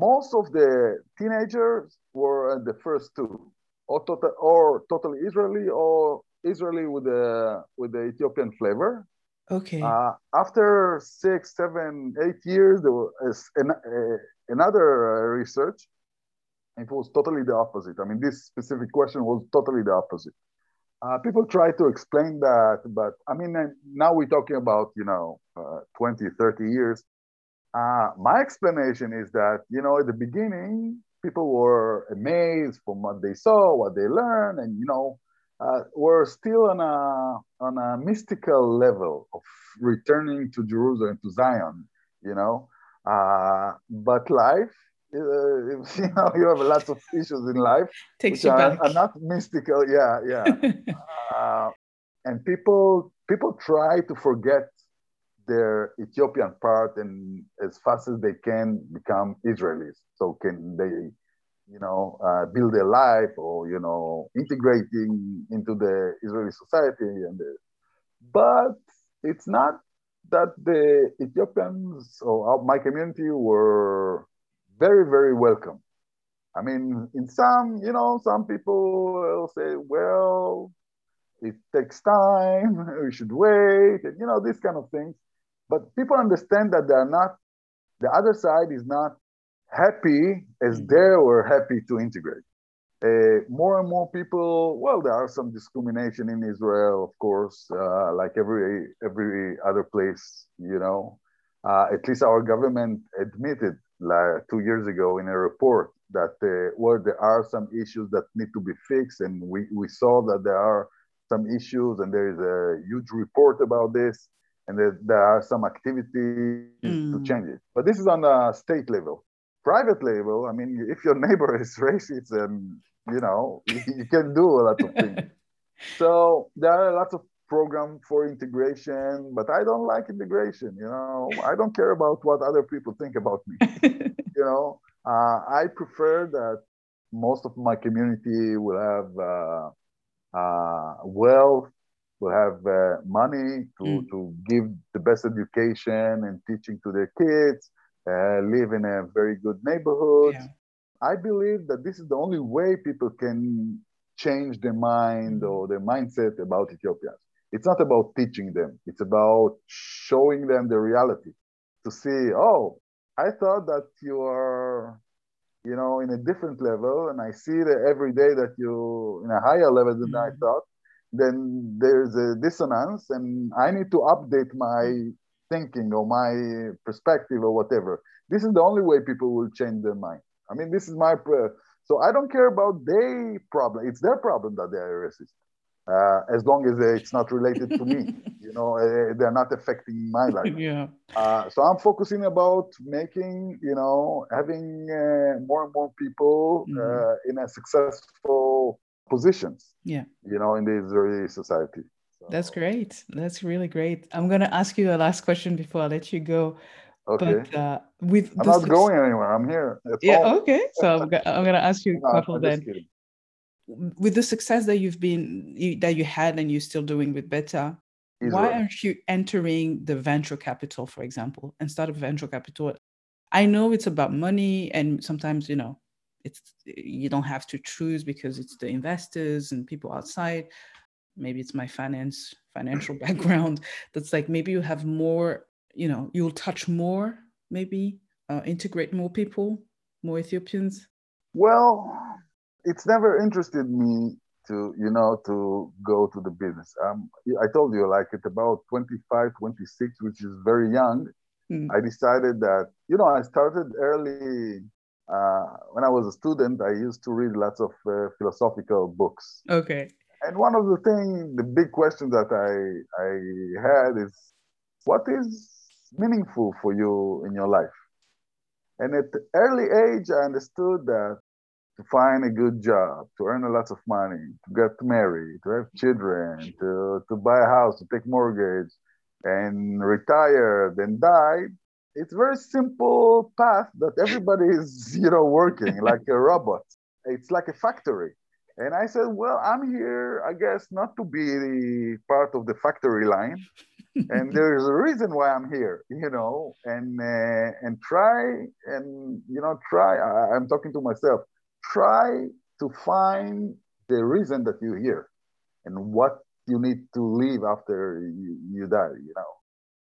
most of the teenagers were in the first two, or, tota-, or totally Israeli or Israeli with the, with the Ethiopian flavor. Okay. Uh, after six, seven, eight years, there was an, uh, another uh, research, it was totally the opposite. I mean, this specific question was totally the opposite. Uh, people try to explain that, but I mean, now we're talking about, you know, uh, 20, 30 years. Uh, my explanation is that, you know, at the beginning, people were amazed from what they saw, what they learned, and, you know, uh, were still on a, on a mystical level of returning to Jerusalem, to Zion, you know. Uh, but life, uh, you know, you have lots of issues in life Takes you are, back. are not mystical. Yeah, yeah. uh, and people people try to forget their Ethiopian part and as fast as they can become Israelis. So can they, you know, uh, build their life or you know integrating into the Israeli society and the, but it's not that the Ethiopians or my community were very, very welcome. I mean, in some, you know, some people will say, well, it takes time, we should wait, and, you know, these kind of things. But people understand that they're not, the other side is not happy as mm-hmm. they were happy to integrate. Uh, more and more people, well, there are some discrimination in Israel, of course, uh, like every every other place, you know. Uh, at least our government admitted like two years ago in a report that uh, well, there are some issues that need to be fixed, and we, we saw that there are some issues, and there is a huge report about this, and that there are some activities mm. to change it. But this is on a state level. Private label, I mean, if your neighbor is racist, and you know, you can do a lot of things. so there are lots of program for integration, but I don't like integration. You know, I don't care about what other people think about me. you know, uh, I prefer that most of my community will have uh, uh, wealth, will have uh, money to, mm. to give the best education and teaching to their kids, uh, live in a very good neighborhood. Yeah. I believe that this is the only way people can change their mind or their mindset about Ethiopians. It's not about teaching them, it's about showing them the reality to see, oh, I thought that you are, you know, in a different level, and I see that every day that you in a higher level than mm-hmm. I thought. Then there's a dissonance, and I need to update my thinking or my perspective or whatever. This is the only way people will change their mind. I mean, this is my prayer. So I don't care about their problem. It's their problem that they are racist uh, as long as it's not related to me. you know, uh, they're not affecting my life. Yeah. Uh, so I'm focusing about making, you know, having uh, more and more people mm-hmm. in a successful positions. Yeah. You know, in the Israeli society. That's great. That's really great. I'm gonna ask you a last question before I let you go. Okay. But uh, with I'm not going anywhere. I'm here. yeah. Home. Okay. So I'm, I'm gonna ask you a no, couple then with the success that you've been you, that you had and you're still doing with Beta, why aren't you entering the venture capital, for example, and start a venture capital? I know it's about money, and sometimes you know it's you don't have to choose because it's the investors and people outside. Maybe it's my finance financial background that's like maybe you have more, you know, you'll touch more, maybe uh, integrate more people, more Ethiopians. Well, it's never interested me to you know to go to the business um, i told you like at about 25 26 which is very young mm. i decided that you know i started early uh, when i was a student i used to read lots of uh, philosophical books okay and one of the things the big question that i i had is what is meaningful for you in your life and at early age i understood that to find a good job, to earn a lot of money, to get married, to have children, to, to buy a house, to take mortgage, and retire, then die. It's very simple path that everybody is, you know, working like a robot. It's like a factory. And I said, well, I'm here, I guess, not to be part of the factory line. and there's a reason why I'm here, you know, and uh, and try and you know try. I, I'm talking to myself try to find the reason that you're here and what you need to leave after you, you die, you know.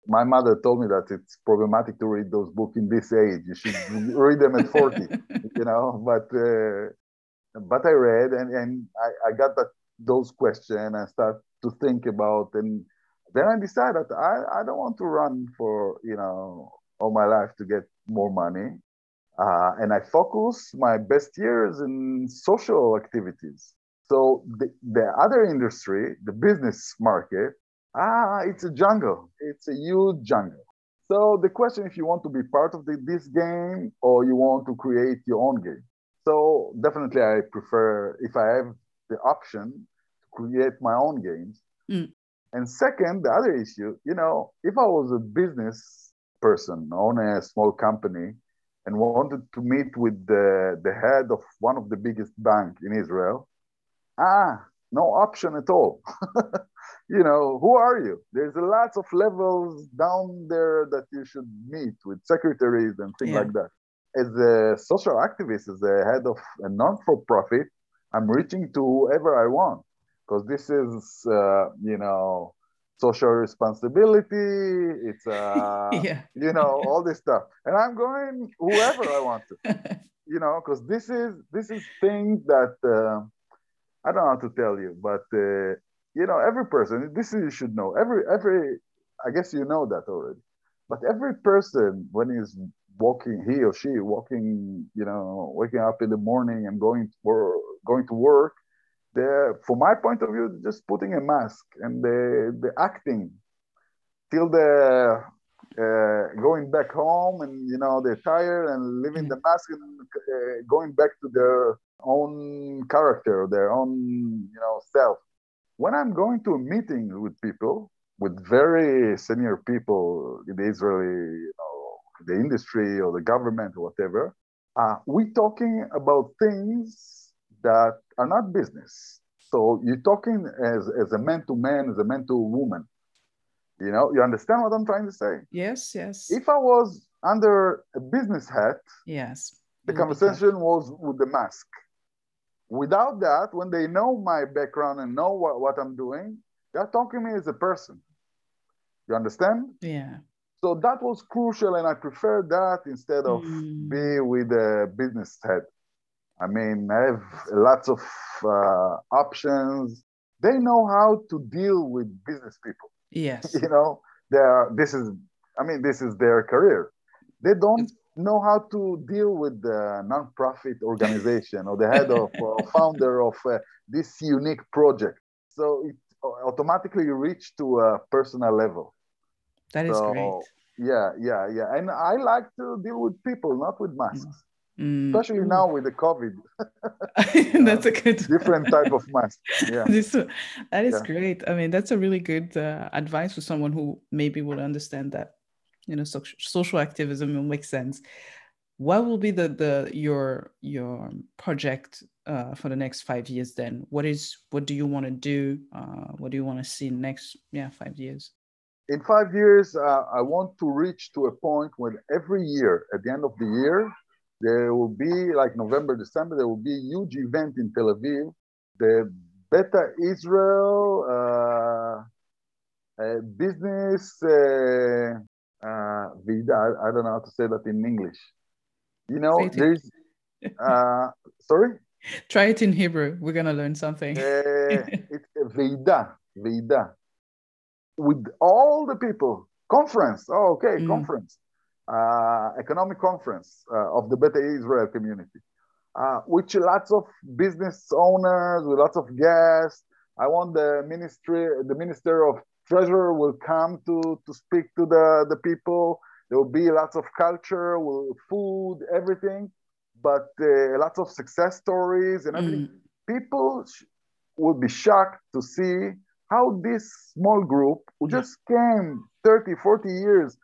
My mother told me that it's problematic to read those books in this age. You should read them at 40, you know. But uh, but I read and, and I, I got that those questions and start to think about and then I decided I, I don't want to run for you know all my life to get more money. Uh, and I focus my best years in social activities. So the, the other industry, the business market, ah, it's a jungle. It's a huge jungle. So the question if you want to be part of the, this game or you want to create your own game. So definitely I prefer if I have the option to create my own games. Mm. And second, the other issue, you know, if I was a business person, own a small company, and wanted to meet with the, the head of one of the biggest bank in Israel. Ah, no option at all. you know, who are you? There's lots of levels down there that you should meet with secretaries and things yeah. like that. As a social activist, as a head of a non-for-profit, I'm reaching to whoever I want. because this is, uh, you know, social responsibility. It's, uh, yeah. you know, all this stuff. And I'm going whoever I want to, you know, because this is this is things that uh, I don't know how to tell you, but uh, you know, every person. This is you should know. Every every, I guess you know that already. But every person, when he's walking, he or she walking, you know, waking up in the morning and going for going to work, they're, from my point of view, just putting a mask and the the acting till the uh, going back home and you know they're tired and leaving the mask and uh, going back to their own character, their own you know self. When I'm going to a meeting with people, with very senior people in the Israeli, you know, the industry or the government or whatever, uh, we talking about things that are not business. So you're talking as, as a man to man, as a man to woman. You know, you understand what I'm trying to say? Yes, yes. If I was under a business hat, yes, the conversation was with the mask. Without that, when they know my background and know what, what I'm doing, they're talking to me as a person. You understand? Yeah. So that was crucial, and I prefer that instead of mm. be with a business head. I mean, I have lots of uh, options. They know how to deal with business people. Yes. you know, they are, this is, I mean, this is their career. They don't know how to deal with the nonprofit organization or the head of or founder of uh, this unique project. So it automatically reach to a personal level. That is so, great. Yeah, yeah, yeah. And I like to deal with people, not with masks. Mm. Especially now with the COVID. that's a good different type of mask. Yeah. This, that is yeah. great. I mean, that's a really good uh, advice for someone who maybe will understand that, you know, so, social activism will make sense. What will be the the your your project uh, for the next five years? Then, what is what do you want to do? Uh, what do you want to see next? Yeah, five years in five years, uh, I want to reach to a point when every year, at the end of the year, there will be like November, December, there will be a huge event in Tel Aviv, the Beta Israel uh, uh, Business uh, uh, Vida. I, don't know how to say that in English. You know, there's, uh, sorry? Try it in Hebrew. We're going to learn something. it's Vida, Vida with all the people. Conference. Oh, okay, mm. conference. Uh, economic conference uh, of the Beta Israel community, uh, which lots of business owners, with lots of guests. I want the ministry, the minister of treasurer will come to to speak to the the people. There will be lots of culture, will, food, everything, but uh, lots of success stories and everything. Mm. People sh- would be shocked to see how this small group who just came 30, 40 years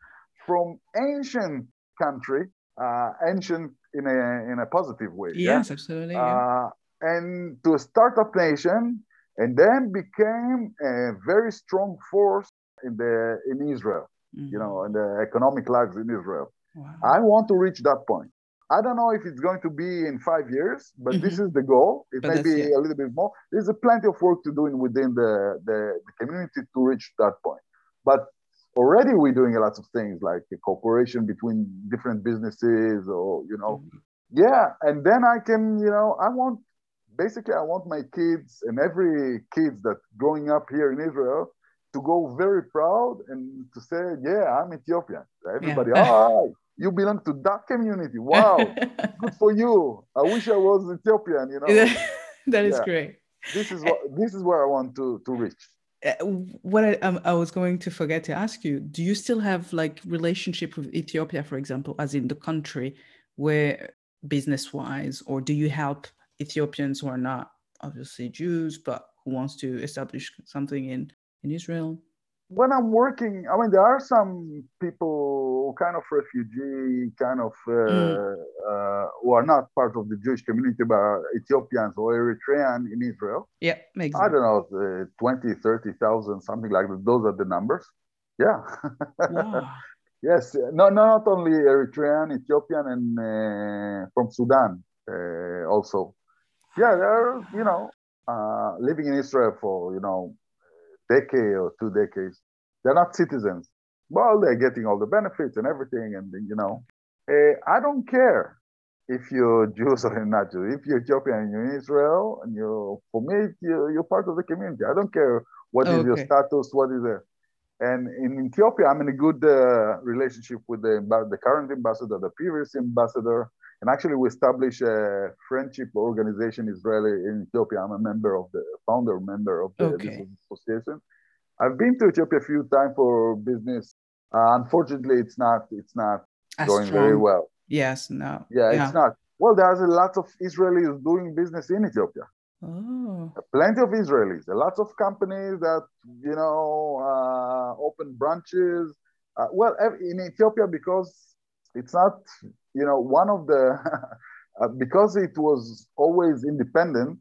from ancient country, uh, ancient in a, in a positive way. Yes, yeah? absolutely. Uh, and to a startup nation, and then became a very strong force in the in Israel, mm-hmm. you know, in the economic lives in Israel. Wow. I want to reach that point. I don't know if it's going to be in five years, but mm-hmm. this is the goal. It but may be yeah. a little bit more. There's a plenty of work to do within the, the, the, community to reach that point. But already we're doing a lot of things like a cooperation between different businesses or, you know, mm-hmm. yeah. And then I can, you know, I want, basically I want my kids and every kids that growing up here in Israel to go very proud and to say, yeah, I'm Ethiopian. Everybody, yeah. oh, you belong to that community. Wow, good for you. I wish I was Ethiopian. You know, that is yeah. great. This is what this is where I want to to reach. Uh, what I, um, I was going to forget to ask you: Do you still have like relationship with Ethiopia, for example, as in the country, where business wise, or do you help Ethiopians who are not obviously Jews but who wants to establish something in in Israel? When I'm working, I mean, there are some people, kind of refugee, kind of uh, mm. uh, who are not part of the Jewish community, but Ethiopians or Eritrean in Israel. Yeah, makes I don't know, uh, 20, 30,000, something like that. Those are the numbers. Yeah. Wow. yes. No, no, not only Eritrean, Ethiopian, and uh, from Sudan uh, also. Yeah, they're, you know, uh, living in Israel for you know decade or two decades. They're not citizens. Well, they're getting all the benefits and everything, and you know, uh, I don't care if you're Jews or not Jews. If you're Ethiopian and you're in Israel, and you're for me, you're, you're part of the community. I don't care what okay. is your status, what is it. And in Ethiopia, I'm in a good uh, relationship with the, the current ambassador, the previous ambassador, and actually we established a friendship organization Israeli in Ethiopia. I'm a member of the founder member of the okay. association. I've been to Ethiopia a few times for business. Uh, unfortunately, it's not it's not As going strong. very well. Yes, no. Yeah, yeah, it's not. Well, there's a lot of Israelis doing business in Ethiopia. Oh. Plenty of Israelis. A lot of companies that you know uh, open branches. Uh, well, in Ethiopia because it's not you know one of the uh, because it was always independent.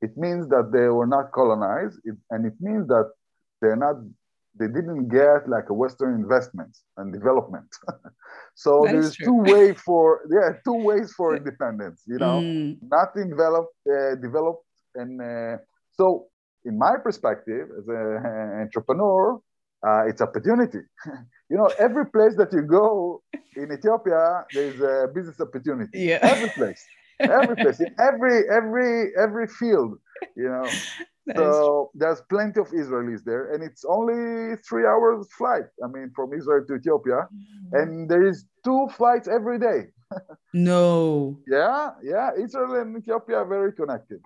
It means that they were not colonized, it, and it means that they're not they didn't get like a Western investment and development. so that there's two ways for yeah two ways for independence. You know, mm. not developed uh, developed and uh, so in my perspective as an entrepreneur, uh, it's opportunity. you know, every place that you go in Ethiopia, there's a business opportunity. Yeah. Every place, every place, in every every every field. You know, so there's plenty of Israelis there, and it's only three hours flight. I mean, from Israel to Ethiopia, mm-hmm. and there is two flights every day. no. Yeah, yeah. Israel and Ethiopia are very connected.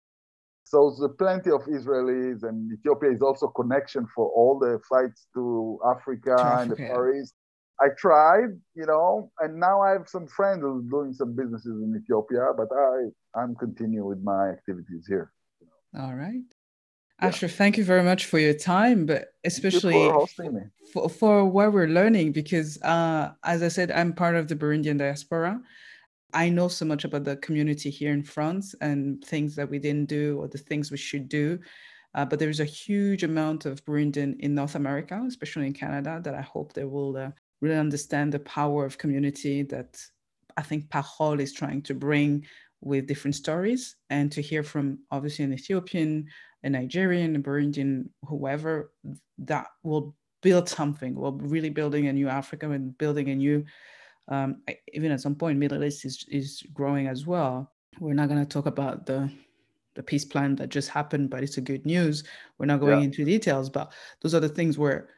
So there's plenty of Israelis, and Ethiopia is also connection for all the flights to Africa, to Africa. and the Far East. I tried, you know, and now I have some friends who are doing some businesses in Ethiopia, but I I'm continuing with my activities here. All right. Yeah. Asher, thank you very much for your time, but especially for, for, for, what we're learning, because uh, as I said, I'm part of the Burundian diaspora. I know so much about the community here in France and things that we didn't do or the things we should do. Uh, but there's a huge amount of Burundian in North America, especially in Canada, that I hope they will uh, really understand the power of community that I think Parole is trying to bring with different stories and to hear from obviously an Ethiopian, a Nigerian, a Burundian, whoever that will build something. We're really building a new Africa and building a new, um, even at some point, Middle East is, is growing as well. We're not going to talk about the the peace plan that just happened, but it's a good news. We're not going yeah. into details, but those are the things where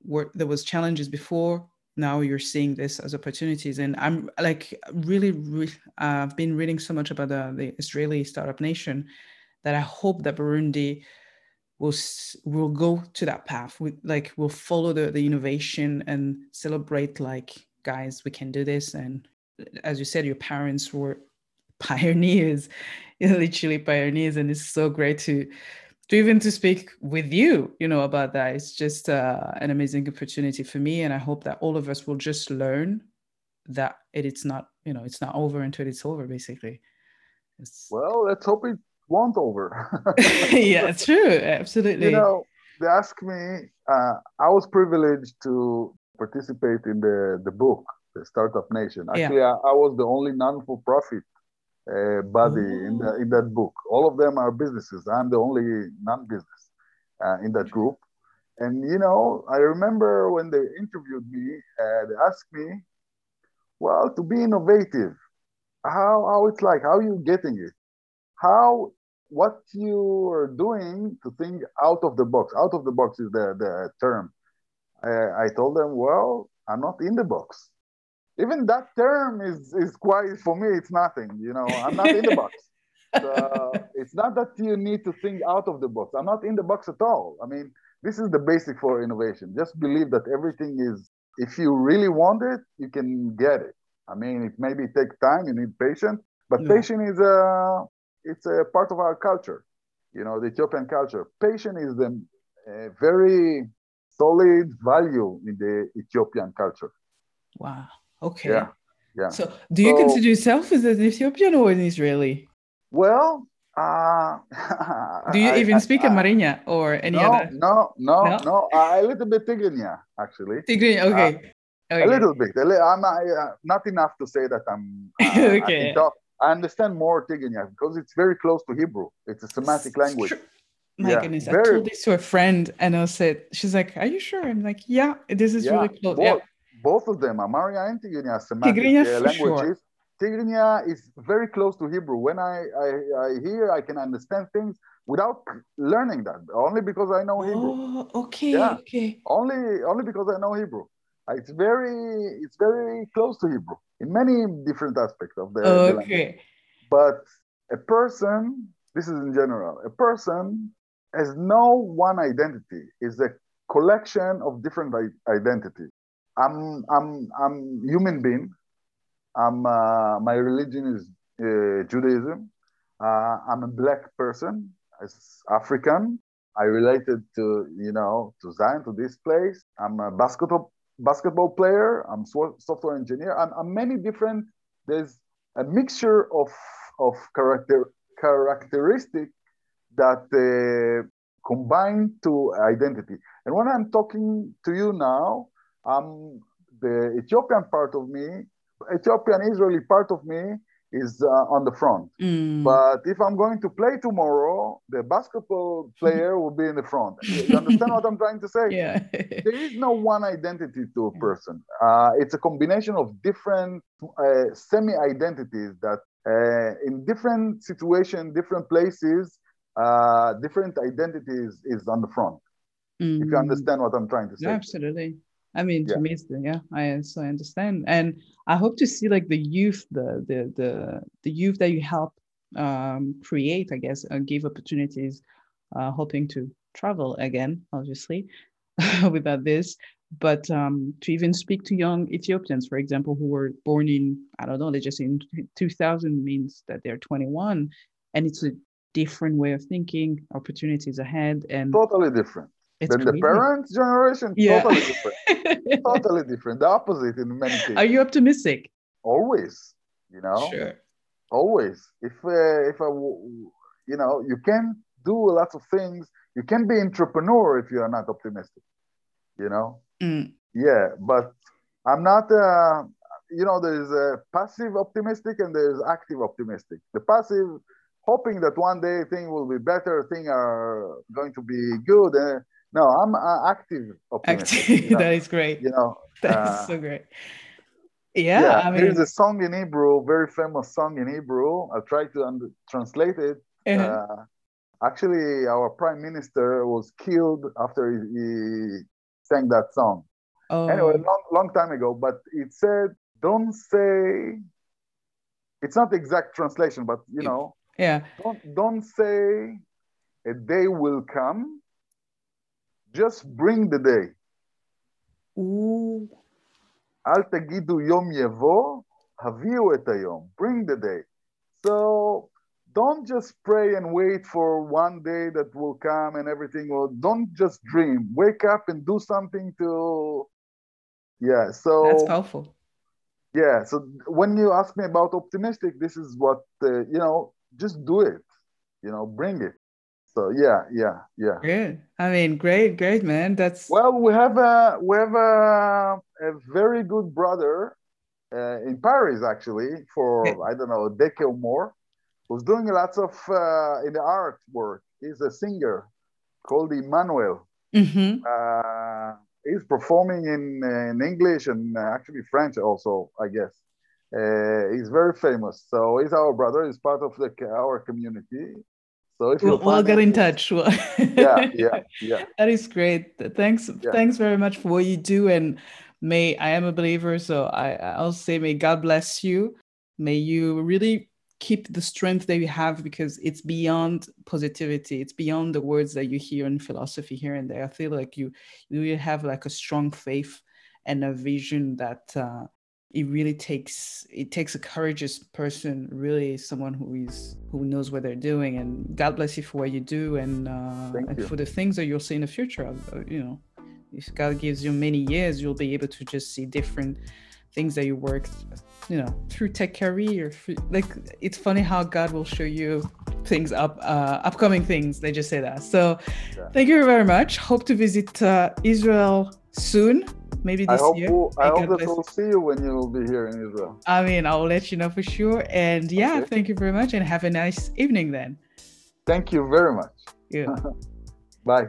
where there was challenges before now you're seeing this as opportunities and i'm like really re- uh, i've been reading so much about the, the israeli startup nation that i hope that burundi will will go to that path we like will follow the, the innovation and celebrate like guys we can do this. And as you said your parents were pioneers literally pioneers. And it's so great to to even to speak with you you know about that. It's just uh, an amazing opportunity for me. And i hope that all of us will just learn that it, it's not you know it's not over until it's over basically. It's... well let's hope it won't over. Yeah it's true absolutely. you know they ask me uh, i was privileged to participate in the the book the startup nation actually yeah. I, I was the only non-for-profit uh, body in, the, in that book. All of them are businesses. I'm the only non-business uh, in that group. And you know, I remember when they interviewed me, uh, they asked me, "Well, to be innovative, how how it's like? How are you getting it? How what you are doing to think out of the box? Out of the box is the the term." I, I told them, "Well, I'm not in the box. Even that term is is quite for me it's nothing you know? I'm not in the box. So it's not that you need to think out of the box. I'm not in the box at all. I mean this is the basic for innovation. Just believe that everything is if you really want it you can get it. I mean it maybe take time you need patience but yeah. patience is a it's a part of our culture you know the ethiopian culture. Patience is the eh, very solid value in the ethiopian culture wow Okay. Yeah. Yeah. So, do you so, consider yourself as an Ethiopian or an Israeli? Well, uh, do you I, even I, speak I, Amarinya or any no, other? No, no, no, no. a little bit Tigrinya, actually. Tigrinya, okay. Uh, okay. A little bit. I'm uh, not enough to say that I'm. Uh, okay. I. I understand more Tigrinya because it's very close to Hebrew. It's a Semitic language. My yeah, goodness, very... I told this to a friend, and I said, "She's like, are you sure?" I'm like, "Yeah, this is yeah, really close." Both, yeah. both of them, Amharic and Tigrinya, Semitic Tigrinya uh, languages. Sure. Tigrinya is very close to Hebrew. When I, I, I hear, I can understand things without learning that, only because I know Hebrew. Oh, okay, yeah. okay. Only, only because I know Hebrew. It's very, it's very close to Hebrew in many different aspects of the, okay. The but a person, this is in general, a person has no one identity. Is a collection of different identities. I'm, I'm, I'm human being. I'm, uh, my religion is uh, Judaism. Uh, I'm a black person, as African. I related to, you know, to Zion, to this place. I'm a basketball basketball player. I'm software engineer. I'm, I'm many different. There's a mixture of of character characteristic that uh, combine to identity. And when I'm talking to you now, I'm the Ethiopian part of me Ethiopian Israeli part of me is uh, on the front. Mm. But if I'm going to play tomorrow, the basketball player will be in the front. You understand what I'm trying to say? Yeah. there is no one identity to a person. Uh, it's a combination of different uh, semi identities that uh, in different situations, different places, uh, different identities is on the front. Mm. If you mm. understand what I'm trying to say. Absolutely. I mean, yeah. to me, the, yeah, I so I understand, and I hope to see like the youth, the the the the youth that you help um, create, I guess, and give opportunities, uh, hoping to travel again, obviously, without this, but um, to even speak to young Ethiopians, for example, who were born in I don't know, they just in 2000 means that they're 21, and it's a different way of thinking, opportunities ahead, and totally different it's then crazy. the parents' generation, yeah. totally different. totally different. The opposite in many cases. Are you optimistic? Always, you know. Sure. Always. If uh, if I, you know, you can do a lot of things. You can be entrepreneur if you are not optimistic. You know. Mm. Yeah, but I'm not. Uh, you know, there's a passive optimistic and there's active optimistic. The passive hoping that one day things will be better, things are going to be good. Uh, no, I'm uh, active. Active. You know? that is great. You know, that's uh, so great. Yeah, yeah I mean, there's a song in Hebrew, very famous song in Hebrew. I'll try to under- translate it. Uh-huh. Uh, actually, our prime minister was killed after he, he sang that song. Oh. Anyway, long long time ago, but it said, "Don't say." It's not exact translation, but you know, yeah. Don't don't say a day will come just bring the day. אל תגידו יום יבוא, הביאו את היום. Bring the day. So don't just pray and wait for one day that will come and everything will don't just dream wake up and do something to yeah so that's powerful yeah so when you ask me about optimistic this is what uh, you know just do it you know bring it so yeah, yeah, yeah. Good. I mean, great, great, man. That's well, we have a we have a, a very good brother uh, in Paris actually for I don't know a decade or more, who's doing lots of uh, in the art work. He's a singer called Emmanuel. Mm-hmm. Uh, he's performing in in English and actually French also, I guess. Uh, he's very famous. So he's our brother. He's part of the our community. So if we'll, we'll get in touch. yeah, yeah, yeah. That is great. Thanks, yeah. thanks very much for what you do, and may I am a believer, so I I'll say may God bless you. May you really keep the strength that you have because it's beyond positivity. It's beyond the words that you hear in philosophy here and there. I feel like you you have like a strong faith and a vision that uh, it really takes it takes a courageous person really someone who is who knows what they're doing and god bless you for what you do and, uh, and you. for the things that you'll see in the future uh, you know if god gives you many years you'll be able to just see different things that you worked you know through tech career like it's funny how god will show you things up uh, upcoming things they just say that so yeah. thank you very much hope to visit uh, israel soon maybe this I hope year. we'll, I hope that we'll see you when you will be here in Israel. I mean, I'll let you know for sure. And yeah, Okay. thank you very much and have a nice evening then. Thank you very much. Yeah. Bye.